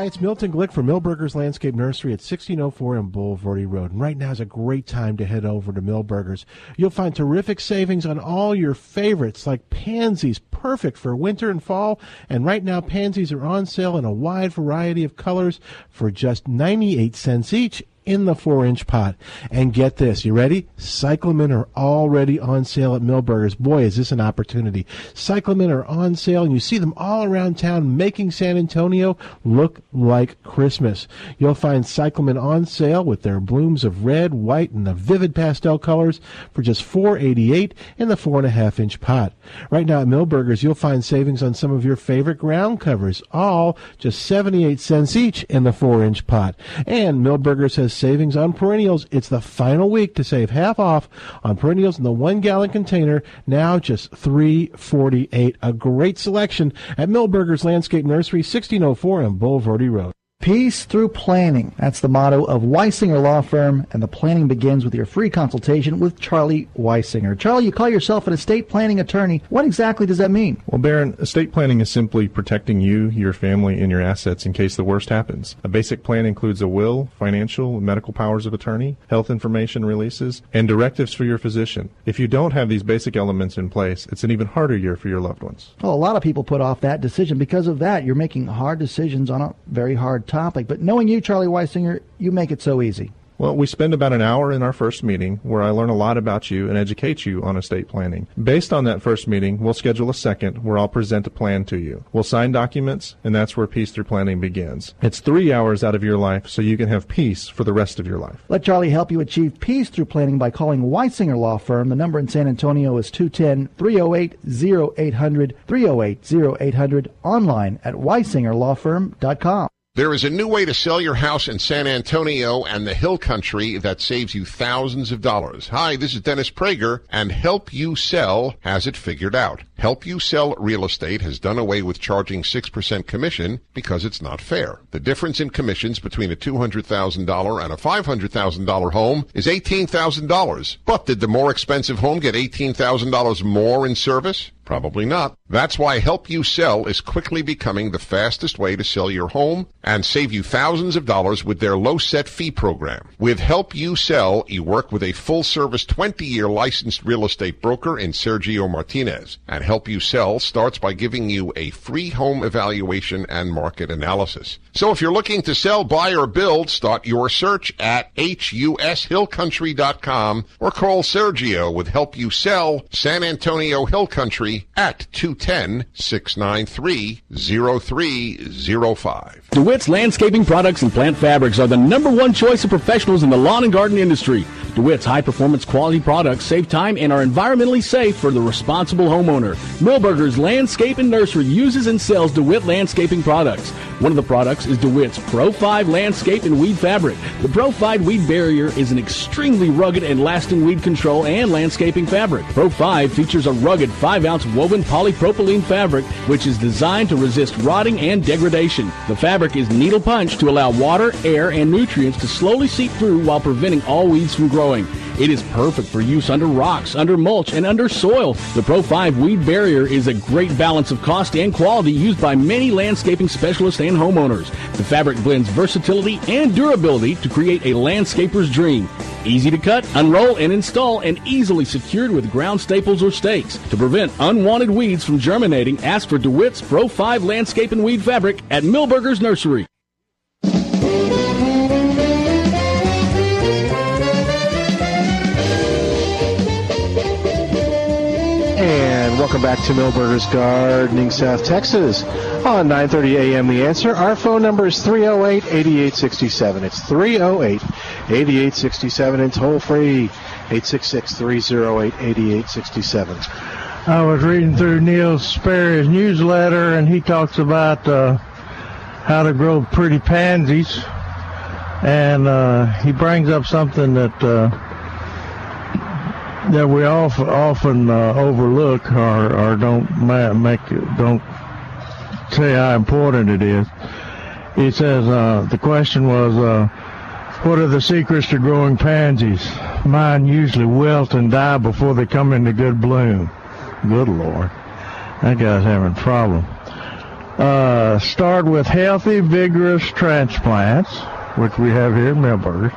Hi, it's Milton Glick from Milberger's Landscape Nursery at 1604 on Bulverde Road. And right now is a great time to head over to Milberger's. You'll find terrific savings on all your favorites like pansies, perfect for winter and fall. And right now, pansies are on sale in a wide variety of colors for just 98 cents each in the four inch pot. And get this, you ready? Cyclamen are already on sale at Milberger's. Boy, is this an opportunity. Cyclamen are on sale and you see them all around town making San Antonio look like Christmas. You'll find cyclamen on sale with their blooms of red, white, and the vivid pastel colors for just $4.88 in the four and a half inch pot. Right now at Milberger's, you'll find savings on some of your favorite ground covers, all just 78 cents each in the four inch pot. And Milberger's has savings on perennials. It's the final week to save half off on perennials in the one gallon container, now just $3.48. A great selection at Milberger's Landscape Nursery, 1604 on Bulverde Road. Peace through planning. That's the motto of Weisinger Law Firm, and the planning begins with your free consultation with Charlie Weisinger. Charlie, you call yourself an estate planning attorney. What exactly does that mean? Well, Baron, estate planning is simply protecting you, your family, and your assets in case the worst happens. A basic plan includes a will, financial, and medical powers of attorney, health information releases, and directives for your physician. If you don't have these basic elements in place, it's an even harder year for your loved ones. Well, a lot of people put off that decision because of that. You're making hard decisions on a very hard topic. But knowing you, Charlie Weisinger, you make it so easy. Well, we spend about an hour in our first meeting where I learn a lot about you and educate you on estate planning. Based on that first meeting, we'll schedule a second where I'll present a plan to you. We'll sign documents, and that's where peace through planning begins. It's three hours out of your life so you can have peace for the rest of your life. Let Charlie help you achieve peace through planning by calling Weisinger Law Firm. The number in San Antonio is 210 308 0800 308 0800 online at weisingerlawfirm.com. There is a new way to sell your house in San Antonio and the Hill Country that saves you thousands of dollars. Hi, this is Dennis Prager, and Help You Sell has it figured out. Help You Sell Real Estate has done away with charging 6% commission because it's not fair. The difference in commissions between a $200,000 and a $500,000 home is $18,000. But did the more expensive home get $18,000 more in service? Probably not. That's why Help You Sell is quickly becoming the fastest way to sell your home and save you thousands of dollars with their low set fee program. With Help You Sell, you work with a full service 20 year licensed real estate broker in Sergio Martinez. And Help You Sell starts by giving you a free home evaluation and market analysis. So if you're looking to sell, buy, or build, start your search at hushillcountry.com or call Sergio with Help You Sell, San Antonio Hill Country at 210-693-0305. DeWitt's Landscaping Products and Plant Fabrics are the number one choice of professionals in the lawn and garden industry. DeWitt's high performance quality products save time and are environmentally safe for the responsible homeowner. Milberger's Landscape and Nursery uses and sells DeWitt landscaping products. One of the products is DeWitt's Pro 5 Landscape and Weed Fabric. The Pro 5 Weed Barrier is an extremely rugged and lasting weed control and landscaping fabric. Pro 5 features a rugged 5 ounce woven polypropylene fabric which is designed to resist rotting and degradation. The fabric is needle punched to allow water, air, and nutrients to slowly seep through while preventing all weeds from growing. It is perfect for use under rocks, under mulch, and under soil. The Pro 5 Weed Barrier is a great balance of cost and quality used by many landscaping specialists and homeowners. The fabric blends versatility and durability to create a landscaper's dream. Easy to cut, unroll, and install, and easily secured with ground staples or stakes. To prevent unwanted weeds from germinating, ask for DeWitt's Pro 5 Landscape and Weed Fabric at Milberger's Nursery. Welcome back to Milberger's Gardening, South Texas. On 9:30 a.m. The Answer. Our phone number is 308-8867. It's 308-8867 and toll free 866-308-8867. I was reading through Neil Sperry's newsletter, and he talks about uh, how to grow pretty pansies, and uh, he brings up something that uh, that we often often uh, overlook or, or don't ma- make don't say how important it is. He says uh, the question was, uh, "What are the secrets to growing pansies?" Mine usually wilt and die before they come into good bloom. Good Lord, that guy's having a problem. Uh, start with healthy, vigorous transplants, which we have here Milberger's.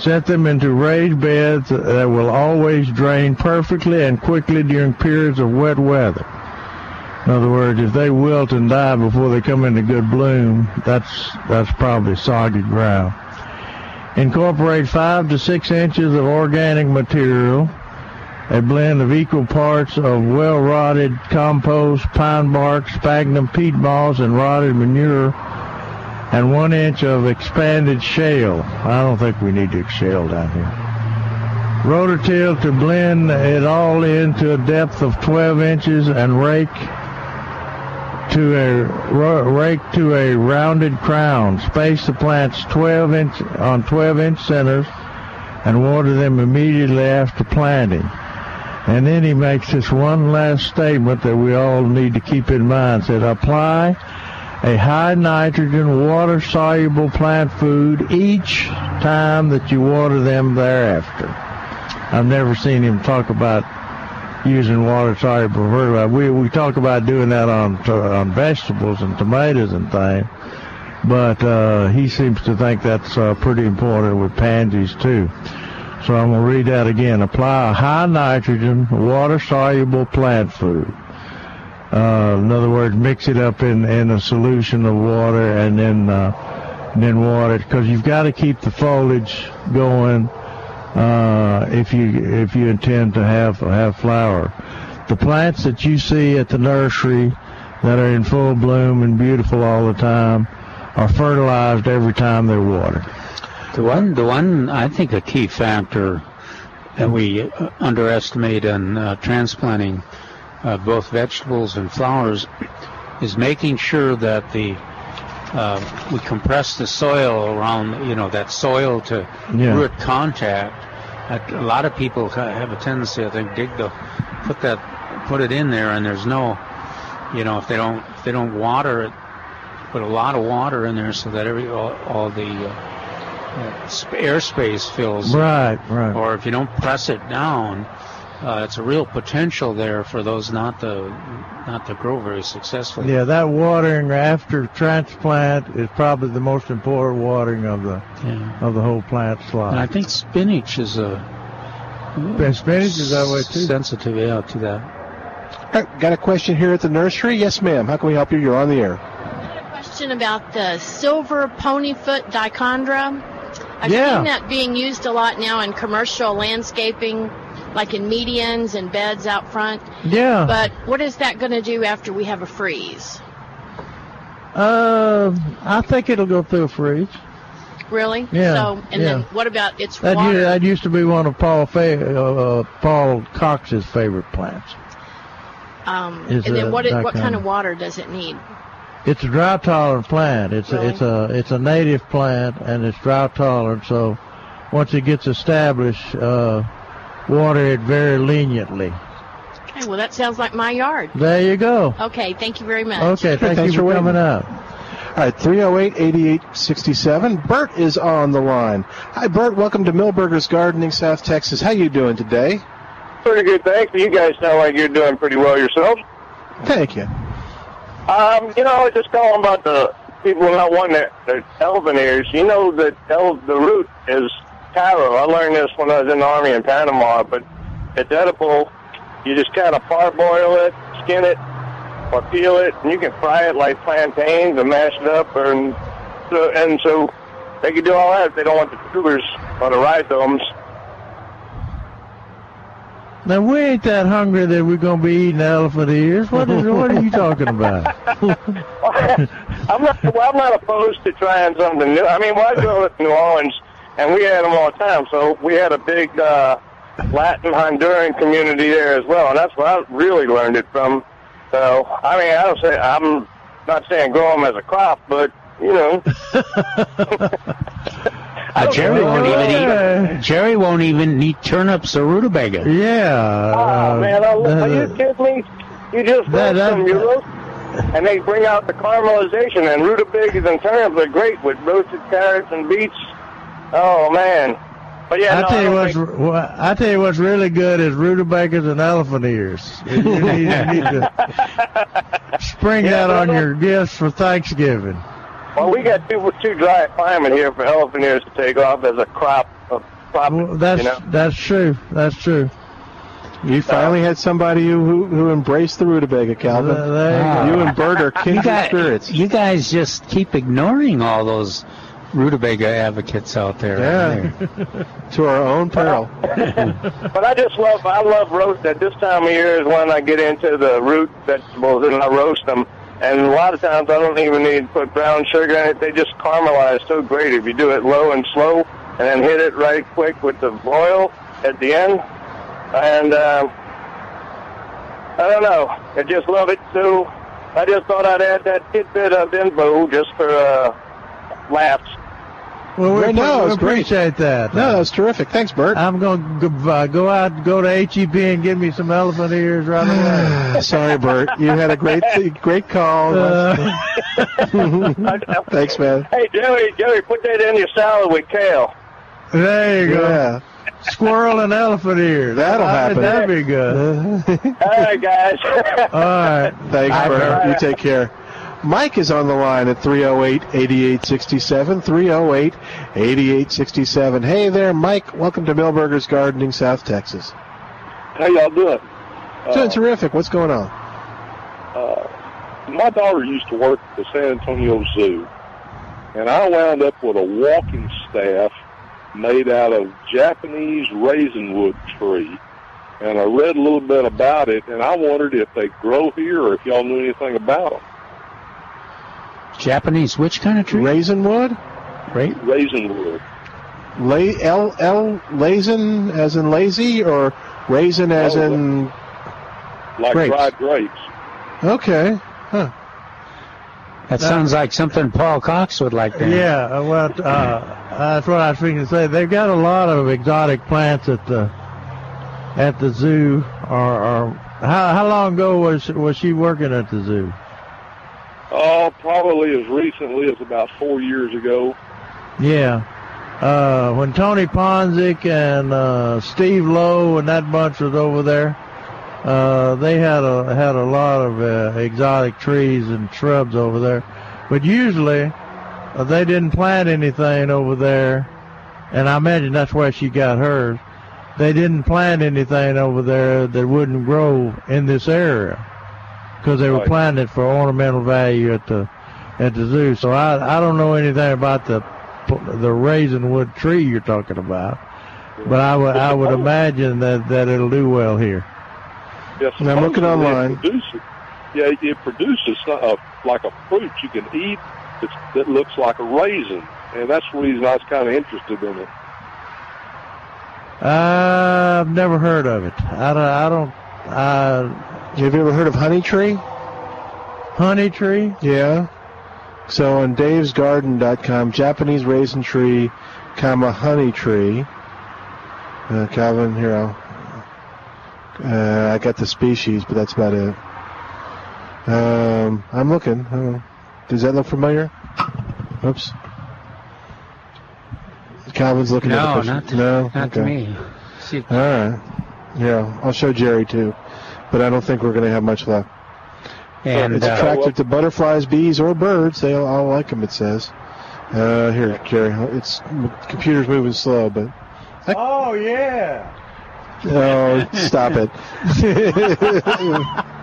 Set them into raised beds that will always drain perfectly and quickly during periods of wet weather. In other words, if they wilt and die before they come into good bloom, that's that's probably soggy ground. Incorporate five to six inches of organic material, a blend of equal parts of well-rotted compost, pine bark, sphagnum peat moss, and rotted manure, and one inch of expanded shale. I don't think we need to shale down here. Rototill to blend it all into a depth of 12 inches and rake to a rake to a rounded crown. Space the plants 12 inch on 12 inch centers and water them immediately after planting. And then he makes this one last statement that we all need to keep in mind. Said apply a high nitrogen water soluble plant food each time that you water them thereafter. I've never seen him talk about using water soluble fertilizer. We we talk about doing that on on vegetables and tomatoes and things, but uh, he seems to think that's uh, pretty important with pansies too. So I'm gonna read that again. Apply a high nitrogen water soluble plant food. Uh, in other words, mix it up in, in a solution of water and then uh, then water it because you've got to keep the foliage going uh, if you if you intend to have have flower. The plants that you see at the nursery that are in full bloom and beautiful all the time are fertilized every time they're watered. The one, the one, I think a key factor that we uh, underestimate in uh, transplanting uh, both vegetables and flowers is making sure that the uh, we compress the soil around, you know, that soil to Yeah. root contact. A a lot of people have a tendency, I think, dig the, put that, put it in there, and there's no, you know, if they don't, if they don't water it, put a lot of water in there so that every all, all the uh, uh, airspace fills. Right, right. Or if you don't press it down, uh, it's a real potential there for those not to not to grow very successfully. Yeah, that watering after transplant is probably the most important watering of the Yeah. of the whole plant slot. And I think spinach is a And spinach is that way too. sensitive yeah, to that. All right, got a question here at the nursery? Yes, ma'am. How can we help you? You're on the air. question about the silver ponyfoot dichondra. I've Yeah. seen that being used a lot now in commercial landscaping, like in medians and beds out front. Yeah. But what is that going to do after we have a freeze? Uh, I think it'll go through a freeze. Really? Yeah, So, and yeah. then what about its That, water? u- that used to be one of Paul Fa- uh, Paul Cox's favorite plants. um, and then uh, what, it, what kind of water does it need? It's a drought tolerant plant. It's a, it's a it's a native plant and it's drought tolerant. So once it gets established, uh, water it very leniently. Okay, well, that sounds like my yard. There you go. Okay, thank you very much. Okay, thank Thanks you for for waiting. coming up. All right, 308-8867. Bert is on the line. Hi, Bert. Welcome to Milberger's Gardening, South Texas. How you doing today? Pretty good, thanks. You guys sound like you're doing pretty well yourself. Thank you. Um, you know, I was just calling about the people not wanting their, their elephant ears. You know that el- the root is taro. I learned this when I was in the army in Panama, but it's edible. You just kind of parboil it, skin it, or peel it, and you can fry it like plantains and mash it up, and so and so they can do all that if they don't want the tubers or the rhizomes. Now we ain't that hungry that we're gonna be eating elephant ears. What is what are you talking about? I'm not. Well, I'm not opposed to trying something new. I mean, why I grew up New Orleans, and we had them all the time. So we had a big uh, Latin Honduran community there as well, and that's where I really learned it from. So, I mean, I don't say I'm not saying grow them as a crop, but you know, Uh, Jerry won't even Yeah. eat. Jerry won't even eat turnips or rutabaga. Yeah. oh man, I, are you kidding me? You just That- that- them, you roast, and they bring out the caramelization. And rutabagas and turnips are great with roasted carrots and beets. Oh man, but yeah, I no, tell you what's think- wha- I tell you what's really good is rutabagas and elephant ears. You need, you need to spring that on your gifts for Thanksgiving. Well, we got too too dry a climate here for elephant ears to take off as a crop of crop. Well, that's you know. that's true. That's true. You finally had somebody who who, who embraced the rutabaga, Calvin. Uh, there you go. you and Bert are You kindred spirits. you guys just keep ignoring all those rutabaga advocates out there. Yeah. to our own peril. But I just love I love roast. At this time of year is when I get into the root vegetables and I roast them. And a lot of times I don't even need to put brown sugar in it. They just caramelize so great if you do it low and slow, and then hit it right quick with the oil at the end. And um, I don't know, I just love it. So I just thought I'd add that tidbit of info just for uh, laughs. Well, we, Well, no, we it's great. appreciate that. No, that's terrific. Thanks, Bert. I'm going to go, uh, go out, go to HEB and get me some elephant ears right away. Sorry, Bert. You had a great great call. Uh, Thanks, man. Hey, Joey, Joey, put that in your salad with kale. there you go. Yeah. Squirrel and elephant ears. That'll I- happen. That'd be good. All right, guys. All right. Thanks, Bye, Bert. Bert. You take care. Mike is on the line at 308-8867, 308-8867. Hey there, Mike. Welcome to Milberger's Gardening, South Texas. How y'all doing? Doing terrific. What's going on? Uh, my daughter used to work at the San Antonio Zoo, and I wound up with a walking staff made out of Japanese raisinwood tree. And I read a little bit about it, and I wondered if they grow here or if y'all knew anything about them. Japanese, which kind of tree? Raisinwood? Right. Raisinwood. La- L L Lazen as in lazy or raisin as Oh, in Like Grapes. dried grapes. okay? Huh. That sounds like something Paul Cox would like to. Yeah, uh, well, uh, that's what I was thinking to say. They've got a lot of exotic plants at the at the zoo. Or, or how how long ago was was she working at the zoo? Oh, probably as recently as about four years ago. Yeah, uh, when Tony Ponzik and uh, Steve Lowe and that bunch was over there, uh, they had a had a lot of uh, exotic trees and shrubs over there. But usually, uh, they didn't plant anything over there, and I imagine that's where she got hers. They didn't plant anything over there that wouldn't grow in this area because they were Right. planting it for ornamental value at the at the zoo. So I I don't know anything about the the raisinwood tree you're talking about, but I would I would imagine that that it'll do well here. Yes, And I'm looking supposedly it online. Produces, yeah, it produces uh, like a fruit you can eat that's, that looks like a raisin, and that's the reason I was kind of interested in it. I've never heard of it. I don't. I don't. Uh, Have you ever heard of honey tree? Honey tree? Yeah. So on davesgarden.com, Japanese raisin tree, comma honey tree. Uh, Calvin, here I'll. Uh, I got the species, but that's about it. Um, I'm looking. Does that look familiar? Oops. Calvin's looking at the picture. not to, no, not to me. See, All right. Yeah, I'll show Jerry too, but I don't think we're going to have much luck. And, it's uh, attractive to butterflies, bees, or birds. They all, all like them. It says. Uh, here, Jerry. It's computer's moving slow, but Oh yeah. oh, stop it.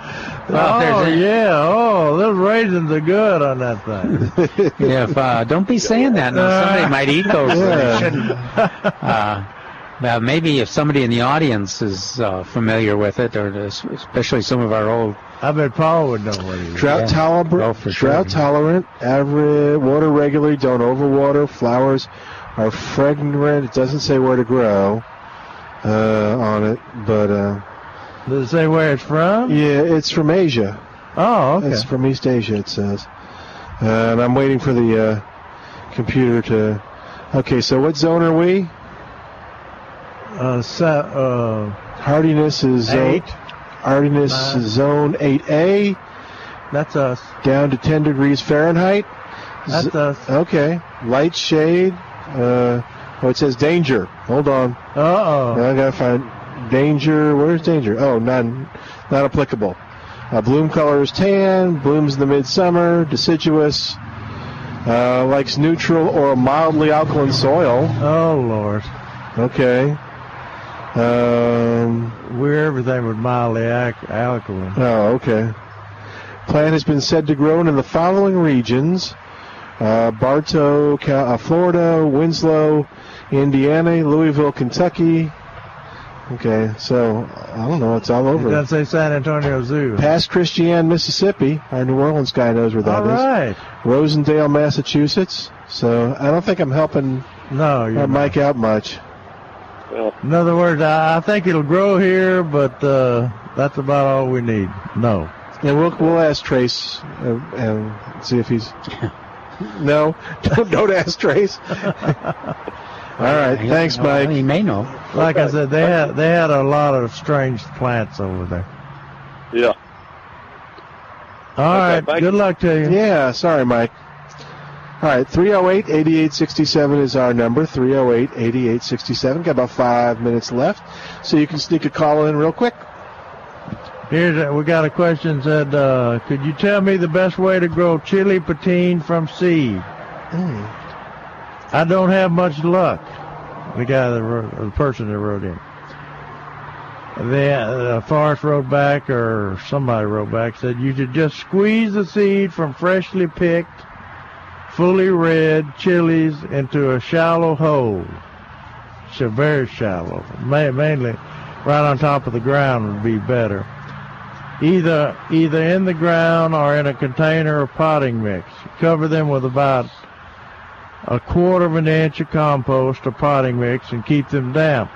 Well, oh any- yeah. Oh, those raisins are good on that thing. yeah, if, uh, don't be saying that now. Somebody might eat those. Yeah. shouldn't. Uh, well, maybe if somebody in the audience is uh, familiar with it, or especially some of our old. I bet Paul would know what he Drought Yeah. tolerant. Oh, for sure. drought tolerant. Average water regularly. Don't overwater. Flowers are fragrant. It doesn't say where to grow uh, on it, but uh, Does it say where it's from? yeah, it's from Asia. Oh, okay. It's from East Asia. It says, uh, and I'm waiting for the uh, computer to. Okay, so what zone are we? Uh, so, uh, Hardiness is zone, Eight. hardiness Nine. is zone 8A. That's us. Down to 10 degrees Fahrenheit. That's Z- us. Okay. Light shade. Uh, oh, it says danger. Hold on. Uh oh. I gotta find danger. Where's danger? Oh, none. Not applicable. Uh, bloom color is tan. Blooms in the midsummer. Deciduous. Uh, likes neutral or mildly alkaline soil. Oh Lord. Okay. Um, We're everything with mildly ac- alkaline. Oh, okay. Plant has been said to grow in the following regions: uh, Bartow, Cal- uh, Florida, Winslow, Indiana, Louisville, Kentucky. Okay, so I don't know. It's all It over. doesn't say San Antonio Zoo. Pass Christian, Mississippi. Our New Orleans guy knows where that All is. right. Rosendale, Massachusetts. So I don't think I'm helping No, uh, you're Mike out much. In other words, I, I think it'll grow here, but uh, that's about all we need. No. And we'll we'll ask Trace uh, and see if he's. no, don't don't ask Trace. All right, thanks, Mike. He may know. Like I said, they had they had a lot of strange plants over there. Yeah. All right. thank Good luck to you. Yeah, sorry, Mike. All right, 308 8867 is our number. 308 8867. Got about five minutes left, so you can sneak a call in real quick. Here's a, we got a question said, uh, could you tell me the best way to grow chili petin from seed? I don't have much luck. The guy that wrote, the person that wrote in. The uh, Forrest wrote back, or somebody wrote back, said you should just squeeze the seed from freshly picked, fully red chilies into a shallow hole. So very shallow. Ma- mainly right on top of the ground would be better. Either either in the ground or in a container or potting mix. Cover them with about a quarter of an inch of compost or potting mix and keep them damp.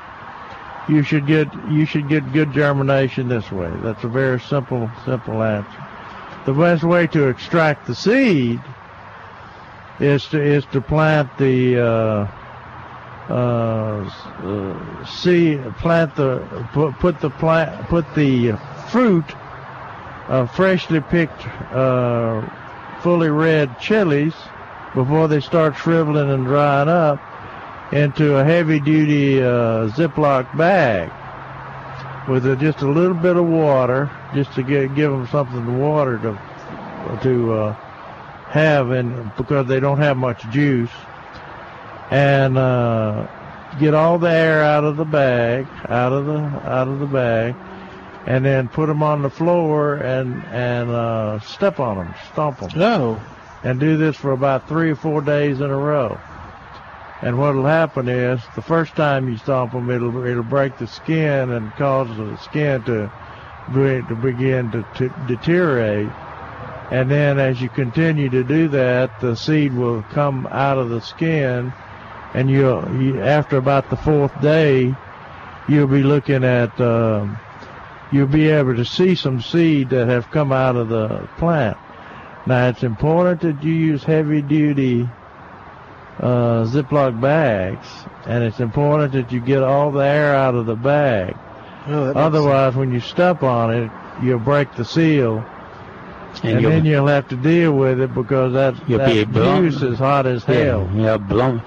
You should get you should get good germination this way. That's a very simple simple answer. The best way to extract the seed is to is to plant the uh, uh, uh, seed plant the put, put the plant put the fruit of freshly picked uh, fully red chilies before they start shriveling and drying up into a heavy duty uh, Ziploc bag with a, just a little bit of water, just to get, give them something to water to to uh, have, and because they don't have much juice, and uh, get all the air out of the bag, out of the out of the bag, and then put them on the floor and and uh, step on them, stomp them. No. And do this for about three or four days in a row. And what'll happen is the first time you stomp them, it'll it'll break the skin and cause the skin to to begin to, to deteriorate. And then as you continue to do that, the seed will come out of the skin, and you'll you, after about the fourth day, you'll be looking at um, you'll be able to see some seed that have come out of the plant. Now it's important that you use heavy duty uh, Ziploc bags, and it's important that you get all the air out of the bag. Oh, Otherwise, when you step on it, you'll break the seal, And and, you'll- then you'll have to deal with it because that, be that juice is hot as hell. Yeah, yeah, blown.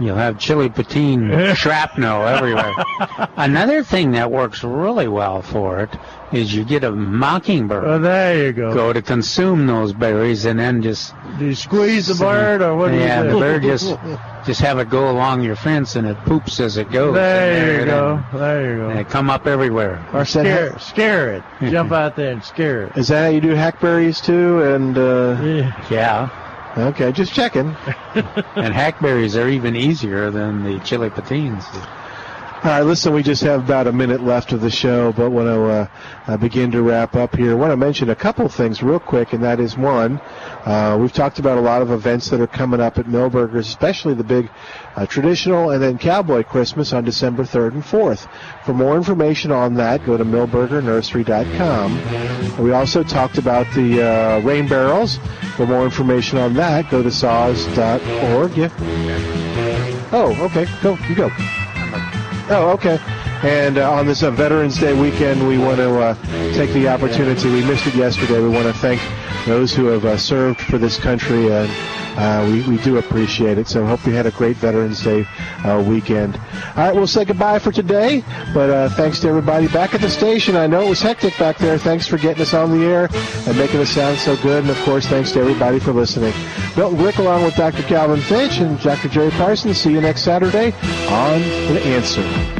You'll have chili petin shrapnel everywhere. Another thing that works really well for it is you get a mockingbird. Oh, there you go. Go to consume those berries and then just. Do you squeeze the bird or what do you Yeah, the bird just just have it go along your fence and it poops as it goes. There you And go. There you go. And it come up everywhere. Or scare, scare it. Jump out there and scare it. Is that how you do hackberries too? And uh, yeah. Okay, just checking. and hackberries are even easier than the chili petins. All right, listen, we just have about a minute left of the show, but want to uh, uh, begin to wrap up here. I want to mention a couple things real quick, and that is one, uh, we've talked about a lot of events that are coming up at Milberger's, especially the big uh, traditional and then cowboy Christmas on December 3rd and 4th. For more information on that, go to milbergernursery.com. We also talked about the uh, rain barrels. For more information on that, go to saws.org. Yeah. Oh, okay. Go. You go. Oh, okay. And uh, on this uh, Veterans Day weekend, we want to uh, take the opportunity. We missed it yesterday. We want to thank those who have uh, served for this country, and uh, we, we do appreciate it. So, hope you had a great Veterans Day uh, weekend. All right, we'll say goodbye for today. But thanks to everybody back at the station. I know it was hectic back there. Thanks for getting us on the air and making us sound so good. And of course, thanks to everybody for listening. Milton Glick, along with Dr. Calvin Finch and Dr. Jerry Parsons. See you next Saturday on The Answer.